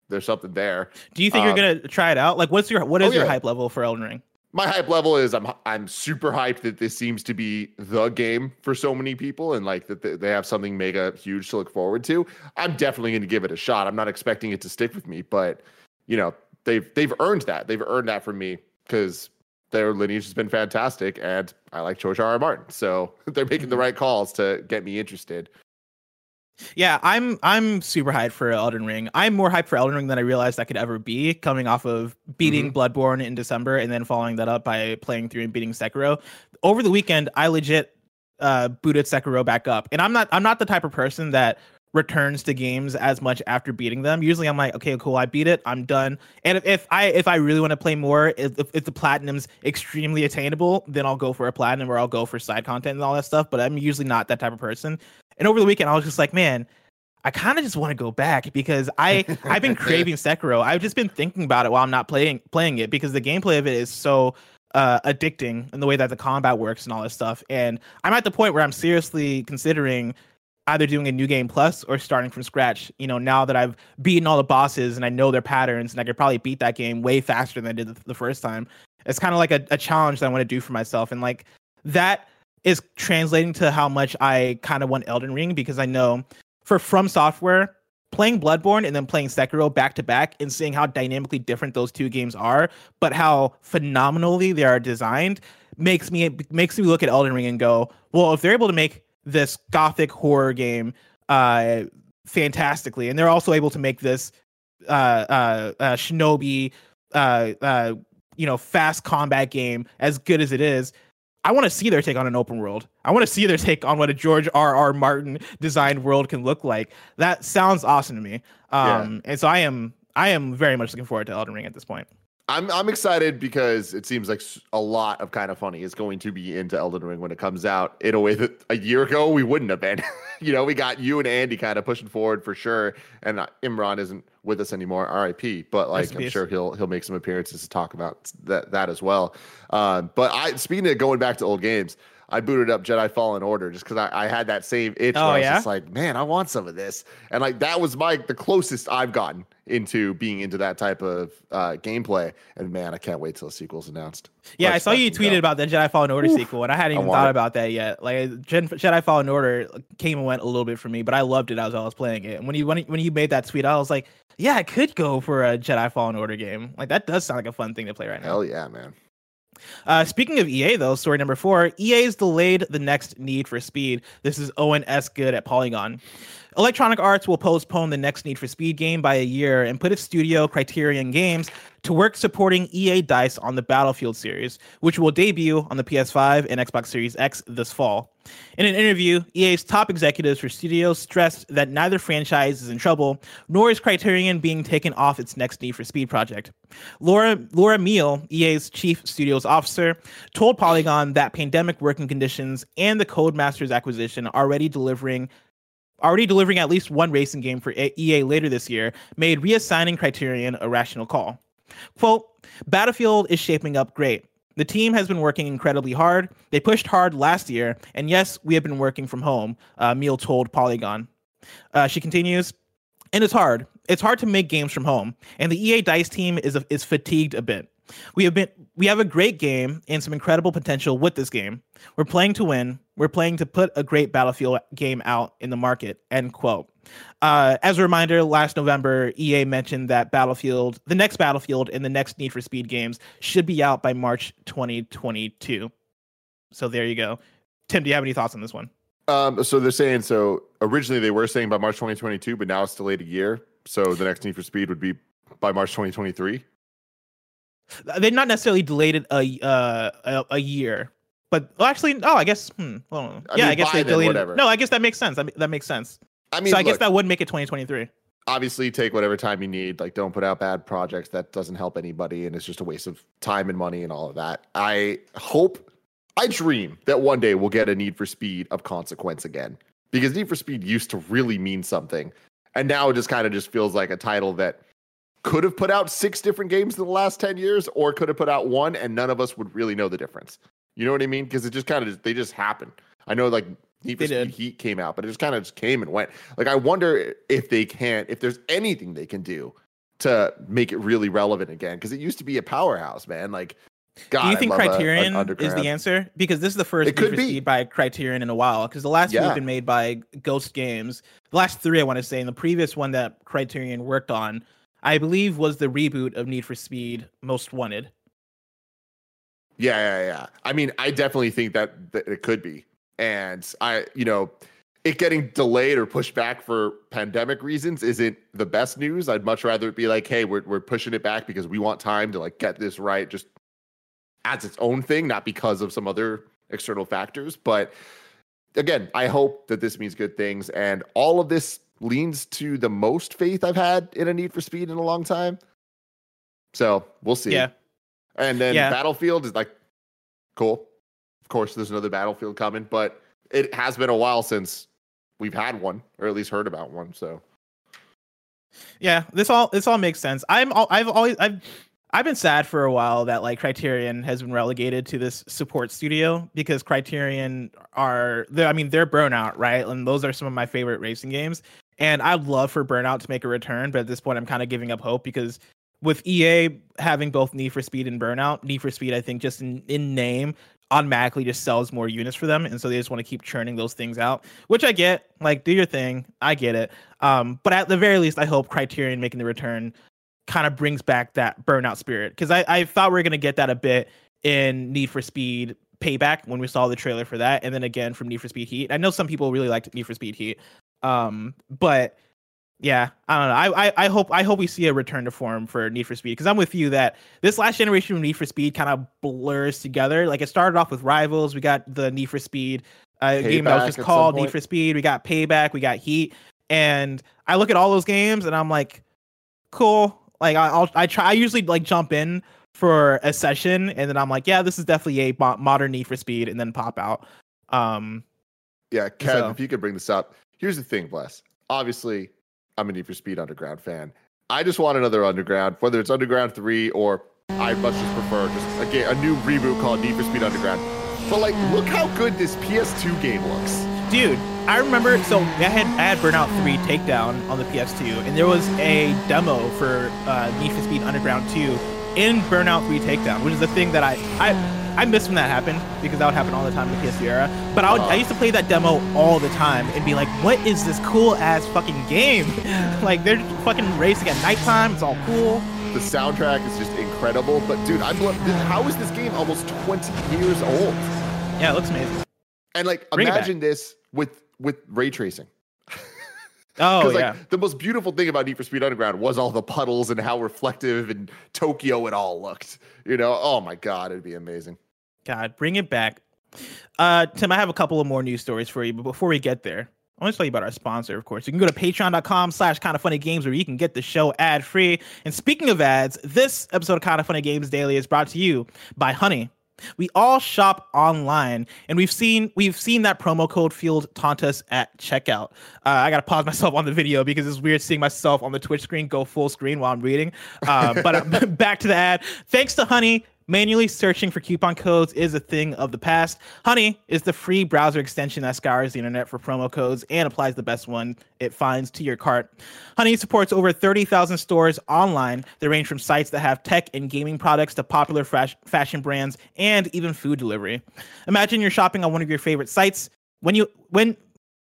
there's something there. Do you think you're Um, gonna try it out? Like, what's your what is oh, your hype level for Elden Ring? my hype level is I'm I'm super hyped that this seems to be the game for so many people and like that they- they have something mega huge to look forward to. I'm definitely going to give it a shot. I'm not expecting it to stick with me, but you know, they've they've earned that. They've earned that from me cuz their lineage has been fantastic and I like George R. R. Martin. So they're making the Mm-hmm. right calls to get me interested. Yeah, I'm I'm super hyped for Elden Ring. I'm more hyped for Elden Ring than I realized I could ever be, coming off of beating Bloodborne in December and then following that up by playing through and beating Sekiro. Over the weekend, I legit uh booted Sekiro back up. And I'm not I'm not the type of person that returns to games as much after beating them. Usually I'm like, okay, cool, I beat it, I'm done. And if, if I if I really want to play more, if, if the platinum's extremely attainable, then I'll go for a platinum or I'll go for side content and all that stuff. But I'm usually not that type of person. And over the weekend, I was just like, man, I kind of just want to go back because I I've been craving Sekiro. I've just been thinking about it while I'm not playing playing it because the gameplay of it is so uh, addicting in the way that the combat works and all this stuff. And I'm at the point where I'm seriously considering either doing a new game plus or starting from scratch. You know, now that I've beaten all the bosses and I know their patterns and I could probably beat that game way faster than I did the, first time. It's kind of like a, a challenge that I want to do for myself. And like that is translating to how much I kind of want Elden Ring because I know for From Software, playing Bloodborne and then playing Sekiro back to back and seeing how dynamically different those two games are, but how phenomenally they are designed makes me makes me look at Elden Ring and go, well, if they're able to make this gothic horror game uh fantastically and they're also able to make this uh uh, uh shinobi uh uh you know fast combat game as good as it is I want to see their take on an open world. I want to see their take on what a George R. R. Martin designed world can look like. That sounds awesome to me. Um, and so I am I am very much looking forward to Elden Ring at this point. I'm I'm excited because it seems like a lot of Kinda Funny is going to be into Elden Ring when it comes out in a way that a year ago we wouldn't have been. you know, we got you and Andy kind of pushing forward for sure, and uh, Imran isn't with us anymore, R.I.P. But like I'm sure he'll he'll make some appearances to talk about that that as well. Um, but I speaking of going back to old games. I booted up Jedi Fallen Order just because I, I had that same itch. Oh, where I was yeah? just like, man, I want some of this, and like that was my the closest I've gotten into being into that type of uh, gameplay. And man, I can't wait till the sequel's announced. Yeah, I Let's saw you fucking go. tweeted about the Jedi Fallen Order sequel, and I hadn't even want thought it. about that yet. Like Jedi Fallen Order came and went a little bit for me, but I loved it as I was playing it. And when you when, when you made that tweet, I was like, yeah, I could go for a Jedi Fallen Order game. Like that does sound like a fun thing to play right now. Hell yeah, man. Uh, speaking of EA, though, story number four EA's delayed the next Need for Speed. This is Owen S. Good at Polygon. Electronic Arts will postpone the next Need for Speed game by a year and put its studio, Criterion Games, to work supporting EA Dice on the Battlefield series, which will debut on the PS5 and Xbox Series X this fall. In an interview, EA's top executives for studios stressed that neither franchise is in trouble, nor is Criterion being taken off its next Need for Speed project. Laura Laura Miele, EA's chief studios officer, told Polygon that pandemic working conditions and the Codemasters acquisition are already delivering already delivering at least one racing game for EA later this year made reassigning Criterion a rational call. Quote, Battlefield is shaping up great. The team has been working incredibly hard. They pushed hard last year, and yes, we have been working from home, uh, Miele told Polygon. Uh, she continues, and it's hard. It's hard to make games from home, and the EA Dice team is is fatigued a bit. We have been we have a great game and some incredible potential with this game. We're playing to win. We're playing to put a great Battlefield game out in the market. End quote. Uh, as a reminder, last November, EA mentioned that Battlefield, the next Battlefield, and the next Need for Speed games should be out by March 2022. So there you go. Tim, do you have any thoughts on this one? Um, so they're saying so originally they were saying by March 2022, but now it's delayed a year. So the next Need for Speed would be by March 2023. They not necessarily delayed it a uh a, a year, but well, actually, oh, I guess. Hmm, on. I yeah, mean, I guess they delayed. whatever. No, I guess that makes sense. That, that makes sense. I mean, so I guess that would make it 2023. obviously take whatever time you need. Like, don't put out bad projects. That doesn't help anybody, and it's just a waste of time and money and all of that. I hope, I dream that one day we'll get a Need for Speed of consequence again, because Need for Speed used to really mean something, and now it just kind of just feels like a title that could have put out six different games in the last ten years, or could have put out one, and none of us would really know the difference. You know what I mean? Because it just kind of they just happen. I know, like. Need for Speed. Heat came out, but it just kind of just came and went. Like I wonder if they can't, if there's anything they can do to make it really relevant again, because it used to be a powerhouse, man. Like, God, Do you think love a- Criterion is the answer? Because this is the first It could be. By Criterion in a while. Because the last two Yeah. have been made by Ghost Games. The last three, I want to say, and the previous one that Criterion worked on, I believe, was the reboot of Need for Speed Most Wanted. Yeah, yeah, yeah. I mean, I definitely think that, that it could be, and I, you know, it getting delayed or pushed back for pandemic reasons isn't the best news. I'd much rather it be like, hey, we're we're pushing it back because we want time to like get this right, just as its own thing, not because of some other external factors. But again, I hope that this means good things, and all of this leans to the most faith I've had in a Need for Speed in a long time. So we'll see. Yeah. And then Yeah. Battlefield is like cool. Of course, there's another Battlefield coming, but it has been a while since we've had one, or at least heard about one. So Yeah, this all this all makes sense. I'm all, I've always I've I've been sad for a while that like Criterion has been relegated to this support studio because Criterion are I mean they're Burnout, right? And those are some of my favorite racing games. And I'd love for Burnout to make a return, but at this point I'm kind of giving up hope because with EA having both Need for Speed and Burnout, Need for Speed I think just in, in name automatically just sells more units for them and so they just want to keep churning those things out which i get like do your thing i get it um but at the very least i hope criterion making the return kind of brings back that burnout spirit because I, I thought we were going to get that a bit in need for speed payback when we saw the trailer for that and then again from need for speed heat. I know some people really liked need for speed heat um but yeah i don't know. I i, I hope i hope we see a return to form for need for speed because i'm with you that this last generation of need for speed kind of blurs together. Like it started off with rivals we got the need for speed uh, game that was just called need for speed we got payback we got heat and i look at all those games and i'm like cool. Like I- i'll i try i usually like jump in for a session and then i'm like yeah this is definitely a mo- modern need for speed and then pop out. Um yeah, Kev, So- if you could bring this up. Here's the thing, Bless. Obviously, I'm a Need for Speed Underground fan. I just want another Underground, whether it's Underground 3 or I much just prefer just a, ga- a new reboot called Need for Speed Underground. But like, look how good this PS2 game looks. dude i remember so i had i had burnout 3 takedown on the ps2 and there was a demo for uh need for speed underground 2 in burnout 3 takedown which is the thing that i i i miss when that happened because that would happen all the time in the ps2 era but i would i used to play that demo all the time and be like what is this cool ass fucking game like they're fucking racing at nighttime it's all cool The soundtrack is just incredible. But dude, I'm lo- how is this game almost 20 years old? yeah it looks amazing And like, Bring imagine this with with ray tracing. oh Because like yeah the most beautiful thing about Need for Speed Underground was all the puddles and how reflective and Tokyo it all looked. You know, oh my god, it'd be amazing. God, bring it back. Uh, Tim, I have a couple of more news stories for you, but before we get there, I want to tell you about our sponsor, of course. You can go to patreon.com slash kind of funny games where you can get the show ad free. And speaking of ads, this episode of Kinda Funny Games Daily is brought to you by Honey. We all shop online, and we've seen we've seen that promo code field taunt us at checkout. Uh, I gotta pause myself on the video because it's weird seeing myself on the Twitch screen go full screen while I'm reading. Uh, but uh, back to the ad. Thanks to Honey, Manually searching for coupon codes is a thing of the past. Honey is the free browser extension that scours the internet for promo codes and applies the best one it finds to your cart. Honey supports over 30,000 stores online that range from sites that have tech and gaming products to popular fash- fashion brands and even food delivery. Imagine you're shopping on one of your favorite sites. When you when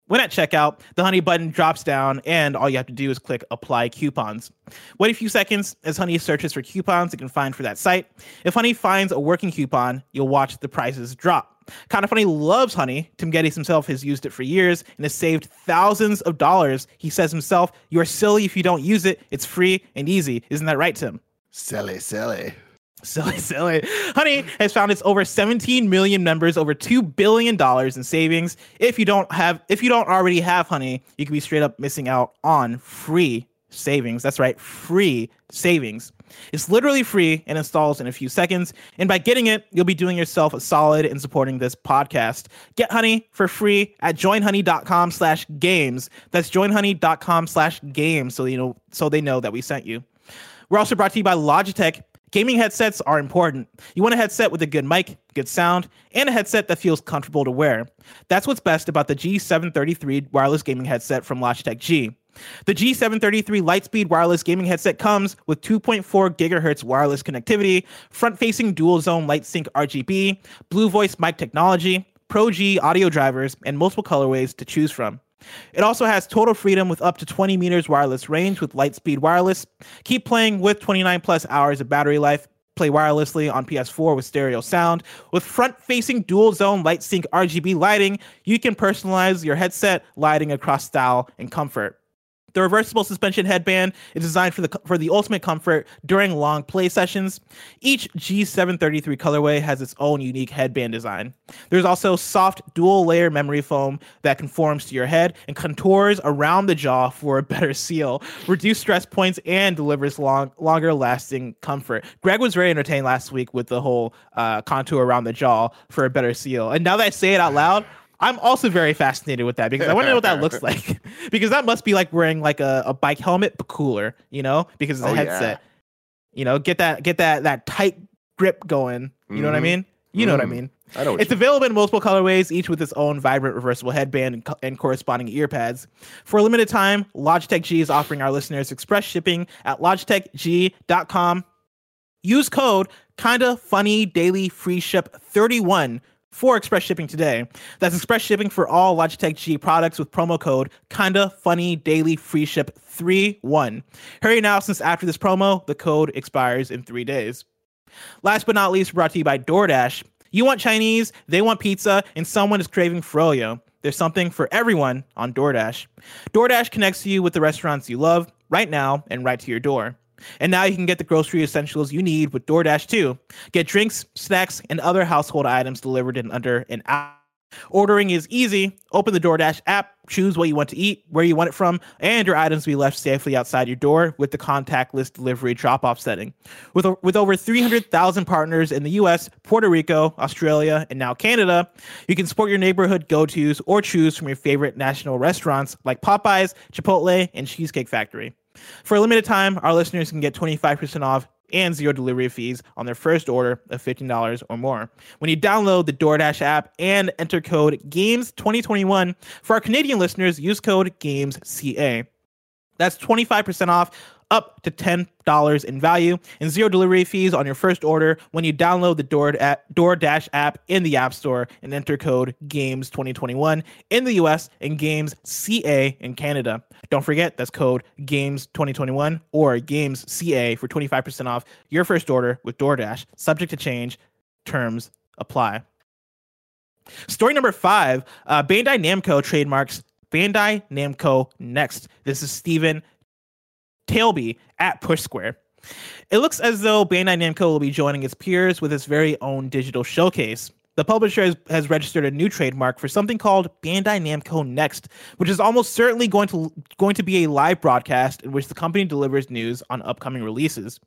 when at checkout, the Honey button drops down, and all you have to do is click Apply Coupons. Wait a few seconds as Honey searches for coupons it can find for that site. If Honey finds a working coupon, you'll watch the prices drop. Kinda Funny loves Honey. Tim Gettys himself has used it for years and has saved thousands of dollars. He says himself, You're silly if you don't use it. It's free and easy. Isn't that right, Tim? Silly, silly. Silly, silly. Uh, Honey has found its over 17 million members, over two billion dollars in savings. If you don't have, if you don't already have Honey, you could be straight up missing out on free savings. That's right, free savings. It's literally free and installs in a few seconds. And by getting it, you'll be doing yourself a solid in supporting this podcast. Get Honey for free at joinhoney.com slash games. That's joinhoney.com slash games so you know so they know that we sent you. We're also brought to you by Logitech. Gaming headsets are important. You want a headset with a good mic, good sound, and a headset that feels comfortable to wear. That's what's best about the G733 wireless gaming headset from Logitech G. The G733 Lightspeed wireless gaming headset comes with 2.4 gigahertz wireless connectivity, front-facing dual-zone LightSync RGB, Blue Voice mic technology, Pro G audio drivers, and multiple colorways to choose from. It also has total freedom with up to 20 meters wireless range with Lightspeed wireless. Keep playing with 29 plus hours of battery life. Play wirelessly on PS4 with stereo sound. With front facing dual zone LightSync RGB lighting, you can personalize your headset lighting across style and comfort. The reversible suspension headband is designed for the for the ultimate comfort during long play sessions. Each G733 colorway has its own unique headband design. There's also soft dual layer memory foam that conforms to your head and contours around the jaw for a better seal, reduce stress points, and delivers long longer lasting comfort. Greg was very entertained last week with the whole uh, contour around the jaw for a better seal. And now that I say it out loud, I'm also very fascinated with that because I want to know what that looks like. because that must be like wearing like a, a bike helmet, but cooler, you know, because it's a Oh, headset. You know, get that get that that tight grip going. You know what I Mhm. mean? You know what I Mhm. mean. I know. It's available in multiple colorways, each with its own vibrant reversible headband and, co- and corresponding ear pads. For a limited time, Logitech G is offering our listeners express shipping at logitechg.com. Use code kinda funny daily free ship 31 for express shipping today. That's express shipping for all Logitech G products with promo code kinda funny daily free ship 31. Hurry now since after this promo, the code expires in 3 days. Last but not least, brought to you by DoorDash. You want Chinese, they want pizza, and someone is craving froyo. There's something for everyone on DoorDash. DoorDash connects you with the restaurants you love right now and right to your door. And now you can get the grocery essentials you need with DoorDash too. Get drinks, snacks, and other household items delivered in under an hour. Ordering is easy. Open the DoorDash app, choose what you want to eat, where you want it from, and your items will be left safely outside your door with the contactless delivery drop off setting. With, with over 300,000 partners in the US, Puerto Rico, Australia, and now Canada, you can support your neighborhood go tos or choose from your favorite national restaurants like Popeyes, Chipotle, and Cheesecake Factory. For a limited time, our listeners can get 25% off and zero delivery fees on their first order of $15 or more. When you download the DoorDash app and enter code GAMES2021, for our Canadian listeners, use code GAMESCA. That's 25% off, up to $10 in value, and zero delivery fees on your first order when you download the Door DoorDash app in the App Store and enter code GAMES2021 in the US and GAMESCA in Canada. Don't forget, that's code GAMES2021 or GAMESCA for 25% off your first order with DoorDash, subject to change. Terms apply. Story number five uh, Bandai Namco trademarks Bandai Namco Next. This is Stephen Tailby at Push Square. It looks as though Bandai Namco will be joining its peers with its very own digital showcase. The publisher has, has registered a new trademark for something called Bandai Namco Next, which is almost certainly going to going to be a live broadcast in which the company delivers news on upcoming releases.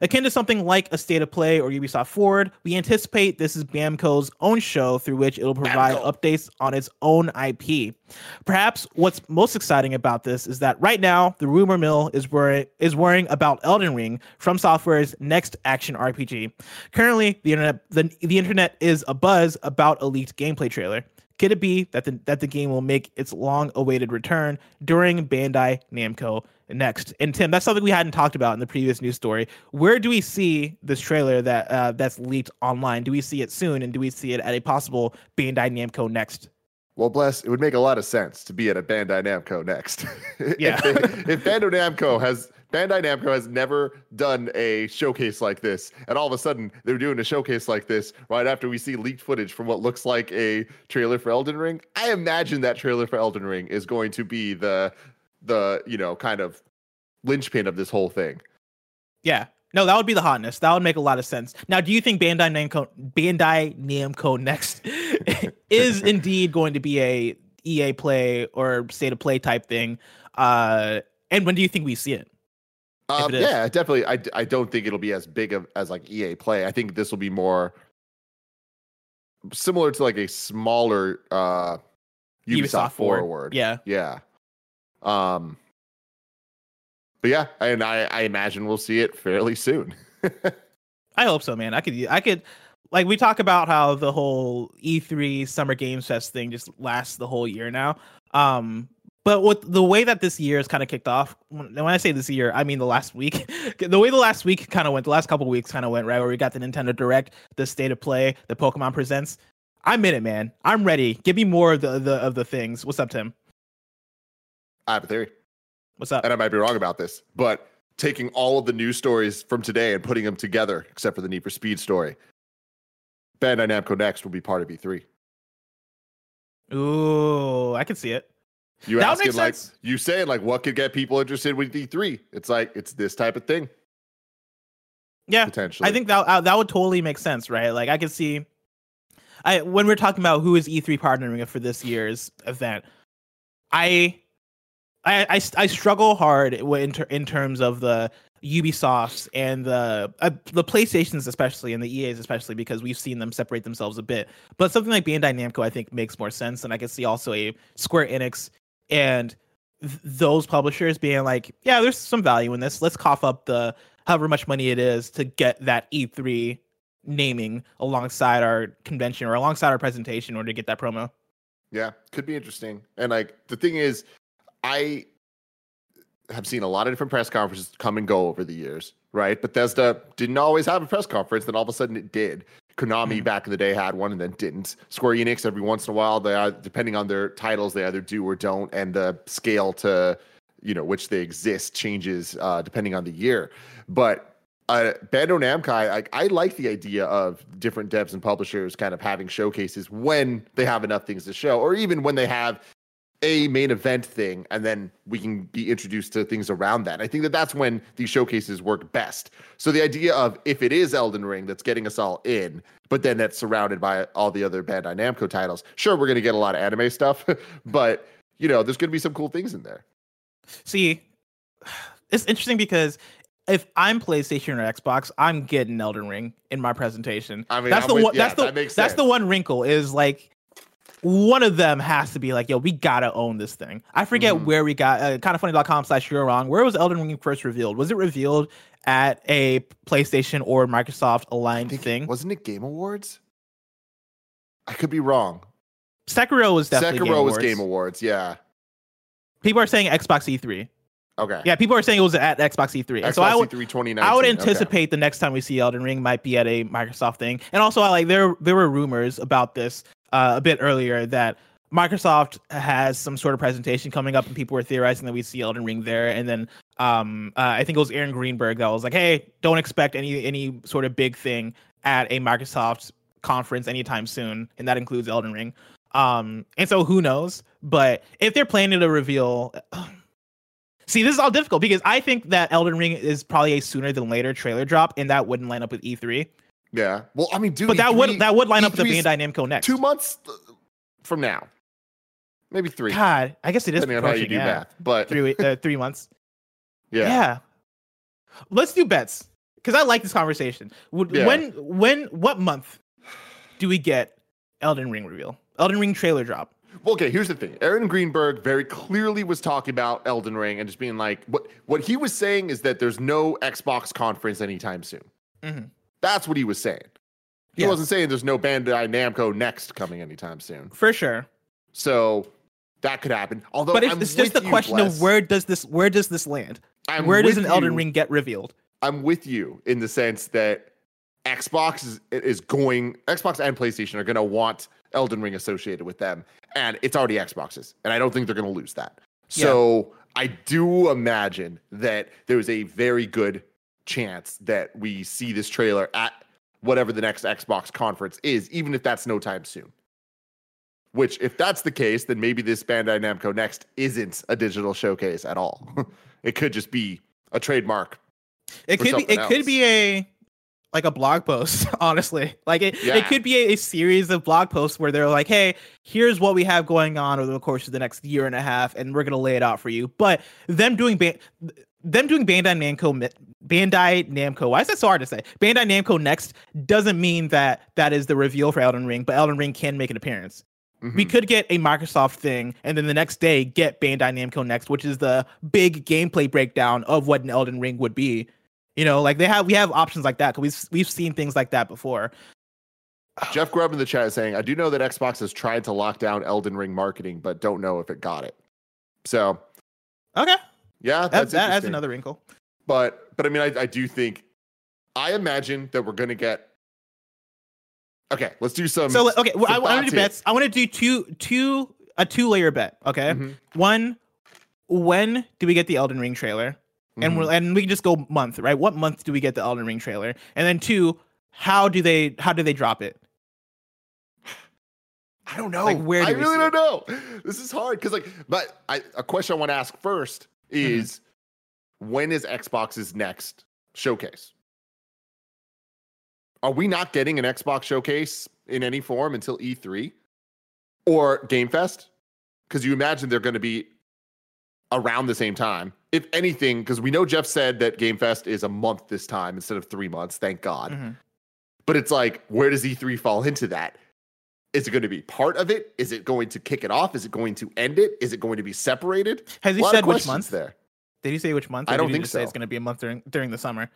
Akin to something like a State of Play or Ubisoft Forward, we anticipate this is Bamco's own show through which it'll provide updates on its own IP. Perhaps what's most exciting about this is that right now the rumor mill is worrying is worrying about Elden Ring From Software's next action RPG. Currently, the internet the, the internet is abuzz about a leaked gameplay trailer. Could it be that the that the game will make its long-awaited return during Bandai Namco next? And Tim, that's something we hadn't talked about in the previous news story. Where do we see this trailer that uh, that's leaked online? Do we see it soon, and do we see it at a possible Bandai Namco next? Well, bless. It would make a lot of sense to be at a Bandai Namco next. Yeah. if, they- if Bandai Namco has Bandai Namco has never done a showcase like this, and all of a sudden they're doing a showcase like this right after we see leaked footage from what looks like a trailer for Elden Ring. I imagine that trailer for Elden Ring is going to be the the you know kind of linchpin of this whole thing. Yeah. No, that would be the hotness. That would make a lot of sense. Now, do you think Bandai Namco Bandai Namco Next is indeed going to be a EA Play or State of Play type thing? Uh, and when do you think we see it? Um, it yeah, definitely. I, I don't think it'll be as big of as like EA Play. I think this will be more similar to like a smaller uh Ubisoft, Ubisoft Forward. forward. Yeah. Yeah. Um but yeah, and I, I imagine we'll see it fairly soon. I hope so, man. I could, I could, like we talk about how the whole E3 Summer Games Fest thing just lasts the whole year now. Um, but with the way that this year is kind of kicked off, when, when I say this year, I mean the last week. the way the last week kind of went, the last couple weeks kind of went right, where we got the Nintendo Direct, the State of Play, the Pokemon Presents. I'm in it, man. I'm ready. Give me more of the, the of the things. What's up, Tim? I have a theory. What's up? and I might be wrong about this, but taking all of the news stories from today and putting them together, except for the Need for Speed story, Bandai Namco Next will be part of E3. Ooh, I can see it. You That asking like sense. you saying like what could get people interested with E3? It's like it's this type of thing Yeah, potentially. I think that uh, that would totally make sense, right? Like I could see, I when we're talking about who is E3 partnering with for this year's event, I, I, I, I struggle hard in ter- in terms of the Ubisofts and the uh, the PlayStations especially and the EAs especially because we've seen them separate themselves a bit. But something like Bandai Namco I think makes more sense, and I can see also a Square Enix and th- those publishers being like, yeah, there's some value in this. Let's cough up the however much money it is to get that E3 naming alongside our convention or alongside our presentation in order to get that promo. Yeah, could be interesting. And like the thing is, I have seen a lot of different press conferences come and go over the years, right? Bethesda didn't always have a press conference, then all of a sudden it did. Konami Mhm. back in the day had one and then didn't. Square Enix every once in a while, they are depending on their titles, they either do or don't, and the scale to you know which they exist changes uh, depending on the year. But uh, Bandai Namco, I, I like the idea of different devs and publishers kind of having showcases when they have enough things to show, or even when they have a main event thing, and then we can be introduced to things around that. I think that that's when these showcases work best. So the idea of if it is Elden Ring that's getting us all in, but then that's surrounded by all the other Bandai Namco titles, sure, we're going to get a lot of anime stuff, but you know, there's going to be some cool things in there. See, it's interesting because if I'm PlayStation or Xbox, I'm getting Elden Ring in my presentation. I mean, that's I'm the with- one. yeah, that's the that makes that's the one wrinkle is like one of them has to be like, yo, we gotta own this thing. I forget Mhm. where we got uh, kindafunny.com slash you're wrong. Where was Elden Ring first revealed? Was it revealed at a PlayStation or Microsoft aligned thing? Wasn't it Game Awards? I could be wrong. Sekiro was definitely Sekiro Game was Awards. Game Awards. Yeah. People are saying Xbox E3. Okay. Yeah, people are saying it was at Xbox E3. And Xbox so I would E3 I would okay. anticipate the next time we see Elden Ring might be at a Microsoft thing. And also, I like there there were rumors about this uh, a bit earlier that Microsoft has some sort of presentation coming up, and people were theorizing that we see Elden Ring there. And then um, uh, I think it was Aaron Greenberg that was like, "Hey, don't expect any any sort of big thing at a Microsoft conference anytime soon," and that includes Elden Ring. Um, and so who knows? But if they're planning to reveal. See, this is all difficult because I think that Elden Ring is probably a sooner than later trailer drop, and that wouldn't line up with E3. Yeah. Well, I mean, dude, But that E3 would that would line up with the E3 's Bandai Namco next. two months from now, maybe three, God, I guess it is depending on how you do yeah. math. But Three uh, three months. yeah. Yeah. Let's do bets because I like this conversation. Would, Yeah. When when what month do we get Elden Ring reveal? Elden Ring trailer drop. Well, okay, here's the thing. Aaron Greenberg very clearly was talking about Elden Ring and just being like, what what he was saying is that there's no Xbox conference anytime soon. Mhm. That's what he was saying. He Yeah. wasn't saying there's no Bandai Namco next coming anytime soon. For sure. So that could happen. Although, but it's, it's just the question Bless. of where does this where does this land? I'm where does an Elden you. Ring get revealed? I'm with you in the sense that Xbox is, is going, Xbox and PlayStation are going to want Elden Ring associated with them, and it's already Xboxes, and I don't think they're going to lose that. So I do imagine that there's a very good chance that we see this trailer at whatever the next Xbox conference is, even if that's no time soon. Which, if that's the case, then maybe this Bandai Namco Next isn't a digital showcase at all. it could just be a trademark It could be it could be a like a blog post, honestly. Like it, Yeah. it could be a, a series of blog posts where they're like, hey, here's what we have going on over the course of the next year and a half, and we're gonna lay it out for you. But them doing ban- them doing Bandai Namco Bandai Namco, why is that so hard to say? Bandai Namco next doesn't mean that that is the reveal for Elden Ring, but Elden Ring can make an appearance. We Mhm. could get a Microsoft thing, and then the next day get Bandai Namco next, which is the big gameplay breakdown of what an Elden Ring would be. You know, like they have we have options like that because we've we've seen things like that before. Jeff Grubb in the chat is saying, I do know that Xbox has tried to lock down Elden Ring marketing, but don't know if it got it. So Okay, yeah, that's that adds another wrinkle. But but I mean, I, I do think I imagine that we're gonna get. Okay, let's do some. So okay, well, I, I want to do bets. I want to do two two a two layer bet. Okay, Mhm, one, when do we get the Elden Ring trailer? and mhm. we're and we can just go month, right? What month do we get the Elden Ring trailer? And then two, how do they how do they drop it? I don't know. Like, where do I really don't know. This is hard because, like, but I, a question I want to ask first Mm-hmm. is when is Xbox's next showcase? Are we not getting an Xbox showcase in any form until E3 or Game Fest? Because you imagine they're going to be around the same time. If anything, because we know Jeff said that Game Fest is a month this time instead of three months. Thank God. Mhm. But it's like, where does E3 fall into that? Is it going to be part of it? Is it going to kick it off? Is it going to end it? Is it going to be separated? Has he said which month? there. Did he say which month? I don't think just say so. It's going to be a month during during the summer.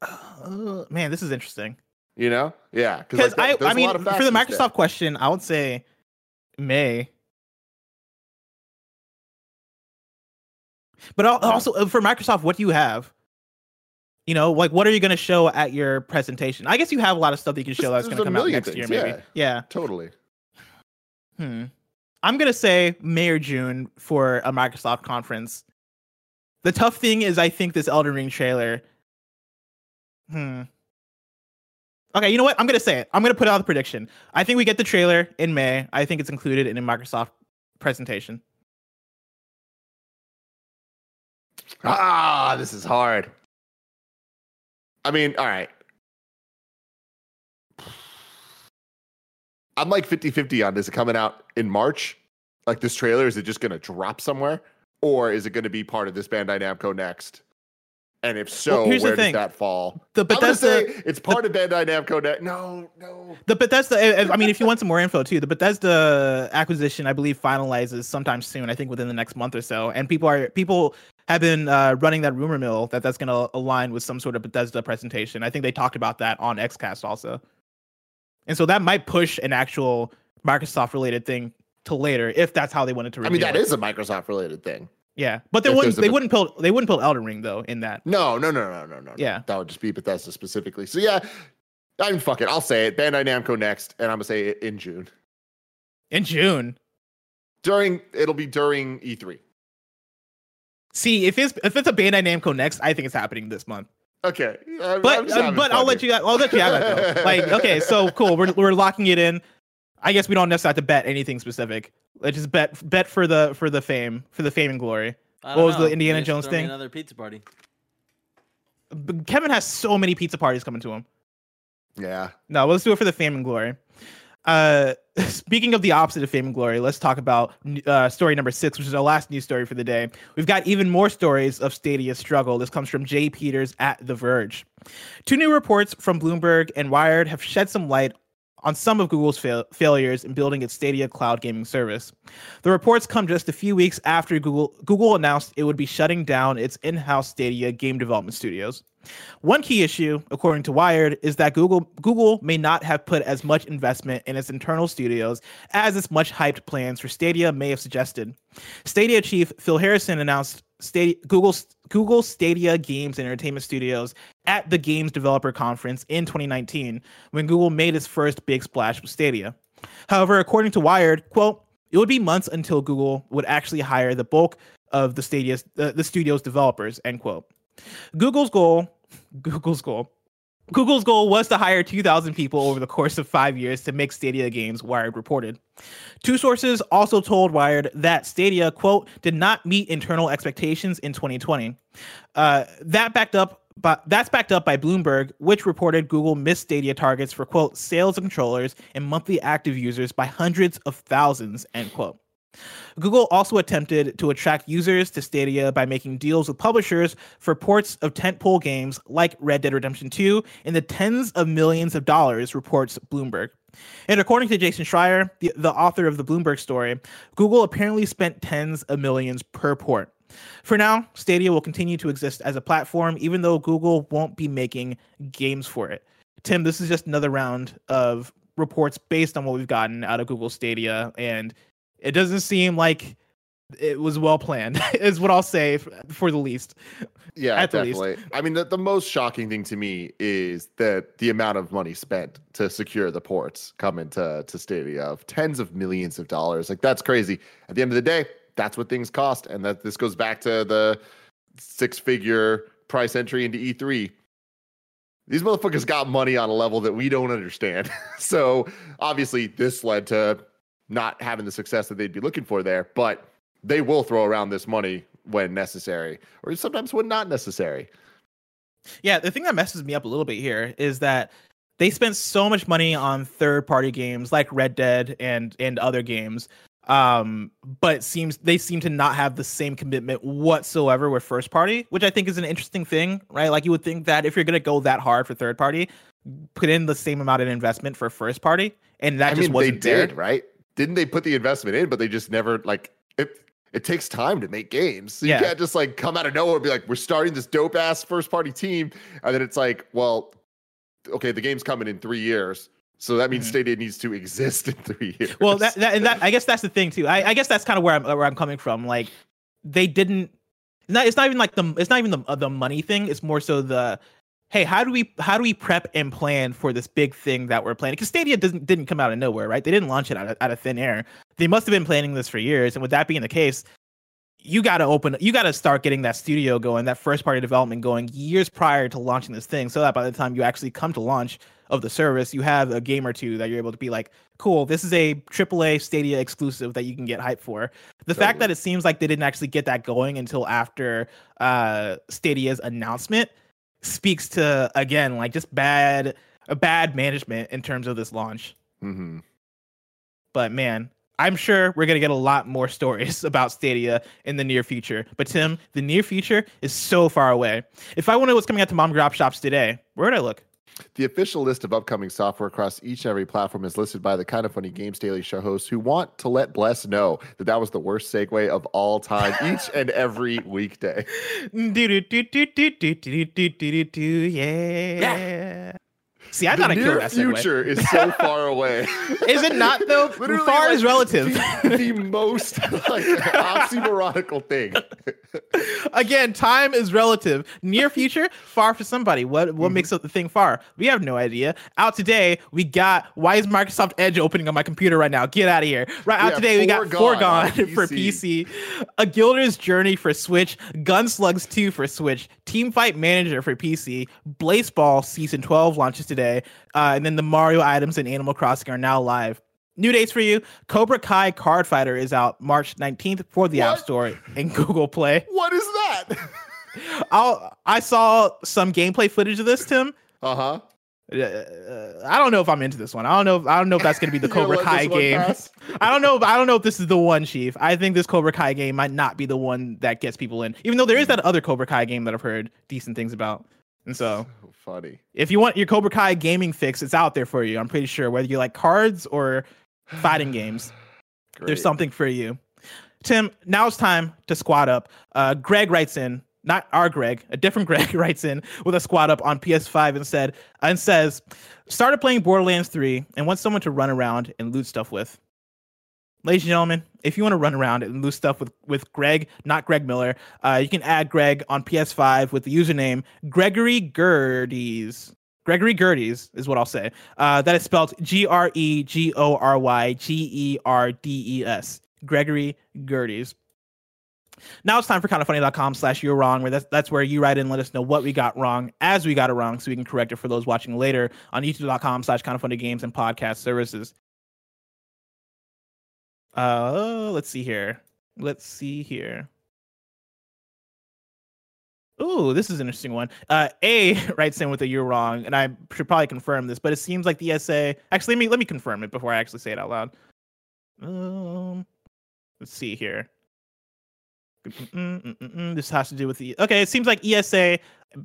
Uh, man, this is interesting. You know? Yeah. Because like, I, I mean, for the Microsoft there. question, I would say May. But also uh, for Microsoft, what do you have? You know, like what are you going to show at your presentation? I guess you have a lot of stuff that you can show that's going to come out next year, things, maybe. Yeah. Totally. Hmm. I'm gonna say May or June for a Microsoft conference. The tough thing is, I think this Elden Ring trailer. Hmm. Okay, you know what? I'm gonna say it. I'm gonna put out the prediction. I think we get the trailer in May. I think it's included in a Microsoft presentation. Ah, this is hard. I mean, all right. I'm like 50 50 on this Is it coming out in March. Like this trailer, is it just going to drop somewhere? Or is it going to be part of this Bandai Namco next? And if so, here's the where does that fall? The Bethesda, say it's part of Bandai Namco next. No, no. the Bethesda. I- I mean, if you want some more info too, the Bethesda acquisition, I believe, finalizes sometime soon. I think within the next month or so. And people are people have been uh, running that rumor mill that that's going to align with some sort of Bethesda presentation. I think they talked about that on XCast also. And so that might push an actual Microsoft related thing to later if that's how they wanted to. I mean, that it. is a Microsoft related thing. yeah, but they if wouldn't. They wouldn't put. They wouldn't put Elden Ring though in that. No, no, no, no, no, no. Yeah. That would just be Bethesda specifically. So yeah, I mean, fuck it. I'll say it. Bandai Namco next, and I'm gonna say it in June. in June. During it'll be during E E3. See if it's if it's a Bandai Namco next, I think it's happening this month. Okay, I'm- I'm But uh, but I'll fun let here. you I'll let you have it though. like okay, so cool. We're we're locking it in. I guess we don't necessarily have to bet anything specific. Let's just bet bet for the for the fame for the fame and glory. What don't was the. Indiana Maybe Jones thing? Another pizza party. But Kevin has so many pizza parties coming to him. Yeah, No, let's do it for the fame and glory. Uh, speaking of the opposite of fame and glory, let's talk about uh, story number six, which is our last news story for the day. We've got even more stories of Stadia's struggle. This comes from Jay Peters at The Verge. Two new reports from Bloomberg and Wired have shed some light on some of Google's fail- failures in building its Stadia cloud gaming service. The reports come just a few weeks after Google Google announced it would be shutting down its in-house Stadia game development studios. One key issue, according to Wired, is that Google Google may not have put as much investment in its internal studios as its much hyped plans for Stadia may have suggested. Stadia chief Phil Harrison announced Stadia, Google's Google Stadia Games and Entertainment Studios at the Games Developer Conference in 2019 when Google made its first big splash with Stadia. However, according to Wired, quote, it would be months until Google would actually hire the bulk of the Stadia's uh, the studio's developers, end quote. Google's goal, Google's goal, Google's goal was to hire 2,000 people over the course of five years to make Stadia games, Wired reported. Two sources also told Wired that Stadia, quote, did not meet internal expectations in 2020. Uh, that backed up but that's backed up by Bloomberg, which reported Google missed Stadia targets for quote sales of controllers and monthly active users by hundreds of thousands end quote. Google also attempted to attract users to Stadia by making deals with publishers for ports of tentpole games like Red Dead Redemption 2 in the tens of millions of dollars, reports Bloomberg. And according to Jason Schreier, the, the author of the Bloomberg story, Google apparently spent tens of millions per port. For now, Stadia will continue to exist as a platform, even though Google won't be making games for it. Tim, this is just another round of reports based on what we've gotten out of Google Stadia, and it doesn't seem like it was well planned, is what I'll say for the least. Yeah, At definitely. I mean, the, the most shocking thing to me is that the amount of money spent to secure the ports coming to, to Stadia of tens of millions of dollars. Like, that's crazy. At the end of the day, that's what things cost. And that this goes back to the six figure price entry into E3. These motherfuckers got money on a level that we don't understand. so obviously, this led to not having the success that they'd be looking for there, but they will throw around this money when necessary, or sometimes when not necessary. Yeah, the thing that messes me up a little bit here is that they spent so much money on third party games like Red Dead and and other games um but seems they seem to not have the same commitment whatsoever with first party which i think is an interesting thing right like you would think that if you're going to go that hard for third party put in the same amount of investment for first party and that I just mean, wasn't they there did, right? Didn't they put the investment in, but they just never like it. It takes time to make games. So Yeah. You can't just like come out of nowhere and be like, we're starting this dope ass first party team. And then it's like, well, okay, the game's coming in three years. So that means Mhm. Stadia needs to exist in three years. well that, that and that i guess that's the thing too i, I guess that's kind of where i'm where i'm coming from like they didn't it's not, it's not even like the it's not even the, the money thing it's more so the hey how do we how do we prep and plan for this big thing that we're planning? Because stadia doesn't didn't come out of nowhere right? They didn't launch it out of, out of thin air. They must have been planning this for years. And with that being the case you got to open you got to start getting that studio going that first party development going years prior to launching this thing so that by the time you actually come to launch of the service you have a game or two that you're able to be like cool this is a aaa stadia exclusive that you can get hype for. The fact that it seems like they didn't actually get that going until after uh stadia's announcement speaks to again like just bad a bad management in terms of this launch hmm but man, I'm sure we're gonna get a lot more stories about Stadia in the near future. But Tim, the near future is so far away. If I wanted what's coming out to mom and grop shops today, where would I look? The official list of upcoming software across each and every platform is listed by the Kinda Funny Games Daily show hosts who want to let Bless know that that was the worst segue of all time each and every weekday. yeah. yeah. See, I the killed near that segue. future is so far away. Is it not though? Literally, far like, is relative. The, the most like oxymoronical thing. Again, time is relative. Near future, far for somebody. What what Mm-hmm. makes up the thing far? We have no idea. Out today, we got why is Microsoft Edge opening on my computer right now? Get out of here. Right out Yeah, today, we got Foregone on for PC. A Glider's Journey for Switch, Gunslugs 2 for Switch, Team Fight Manager for PC, Blaseball Season 12 launches today, uh, and then the Mario items and Animal Crossing are now live. New dates for you. Cobra Kai Card Fighter is out March 19th for the App Store and Google Play. What is that? I'll, I saw some gameplay footage of this, Tim. Uh huh. Uh, I don't know if I'm into this one. I don't know. If, I don't know if that's going to be the Cobra Kai game. I don't know. I don't know if this is the one, Chief. I think this Cobra Kai game might not be the one that gets people in, even though there is that other Cobra Kai game that I've heard decent things about. And so, So funny. if you want your Cobra Kai gaming fix, it's out there for you. I'm pretty sure whether you like cards or fighting games. There's something for you. Tim, now it's time to squat up. Uh, Greg writes in, not our Greg, a different Greg writes in with a squat up on PS5 and said and says, started playing Borderlands 3 and want someone to run around and loot stuff with. Ladies and gentlemen, if you want to run around and loot stuff with, with Greg, not Greg Miller, uh, you can add Greg on PS5 with the username Gregory Gerdes. Gregory Gerdes is what I'll say. Uh, that is spelled G R E G O R Y G E R D E S. Gregory Gerdes. Now it's time for kindafunny.com slash you're wrong, where that's, that's where you write in let us know what we got wrong as we got it wrong so we can correct it for those watching later on youtube.com slash kindafunny games and podcast services. Uh, let's see here. Let's see here. Ooh, this is an interesting one. Uh, A writes in with a "you're wrong," and I should probably confirm this, but it seems like the ESA. Actually, let me let me confirm it before I actually say it out loud. Um, let's see here. Mm-mm-mm-mm. This has to do with the okay. It seems like ESA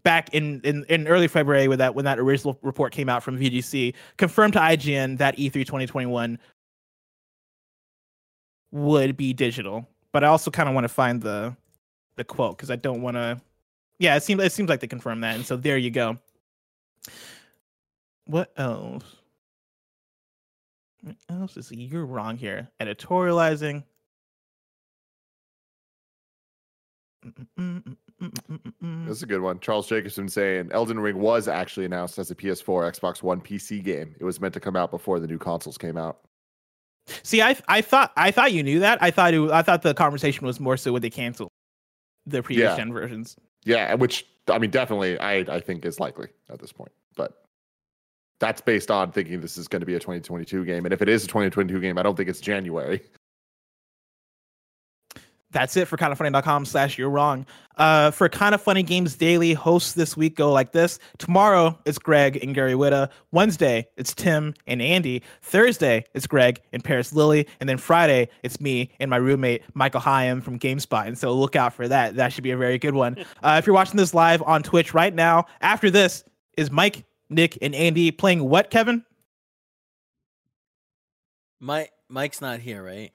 back in, in in early February when that when that original report came out from VGC confirmed to IGN that E3 2021 would be digital. But I also kind of want to find the the quote because I don't want to. Yeah, it seems it seems like they confirmed that, and so there you go. What else? What else is you're wrong here? Editorializing. This is a good one. Charles Jacobson saying Elden Ring was actually announced as a PS4, Xbox One, PC game. It was meant to come out before the new consoles came out. See, I I thought I thought you knew that. I thought it, I thought the conversation was more so when they canceled the previous Yeah. gen versions. Yeah, which I mean, definitely, I I think is likely at this point. But that's based on thinking this is going to be a 2022 game, and if it is a 2022 game, I don't think it's January. That's it for kindafunny.com slash you're wrong. Uh, for Kinda Funny Games Daily, hosts this week go like this. Tomorrow, it's Greg and Gary Whitta. Wednesday, it's Tim and Andy. Thursday, it's Greg and Parris Lilly. And then Friday, it's me and my roommate, Michael Higham from GameSpot. And so look out for that. That should be a very good one. Uh, if you're watching this live on Twitch right now, after this is Mike, Nick, and Andy playing what, Kevin? Mike Mike's not here, right?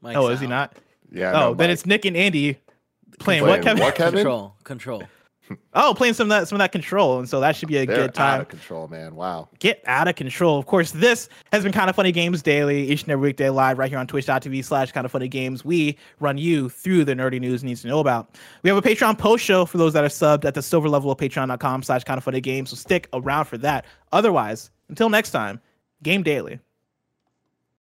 Mike's oh, is he not? Yeah. oh, no, then Mike. it's Nick and Andy playing, Playing what, Kevin? what, Kevin? Control, control. Oh, playing some of that some of that control, and so that should be a They're good time. out of control, man. Wow. Get out of control. Of course, this has been Kinda Funny Games Daily, each and every weekday live right here on twitch.tv slash kind of funny games. We run you through the nerdy news needs to know about. We have a Patreon post show for those that are subbed at the silver level of patreon.com slash kind of funny games. So stick around for that. Otherwise, until next time, game daily.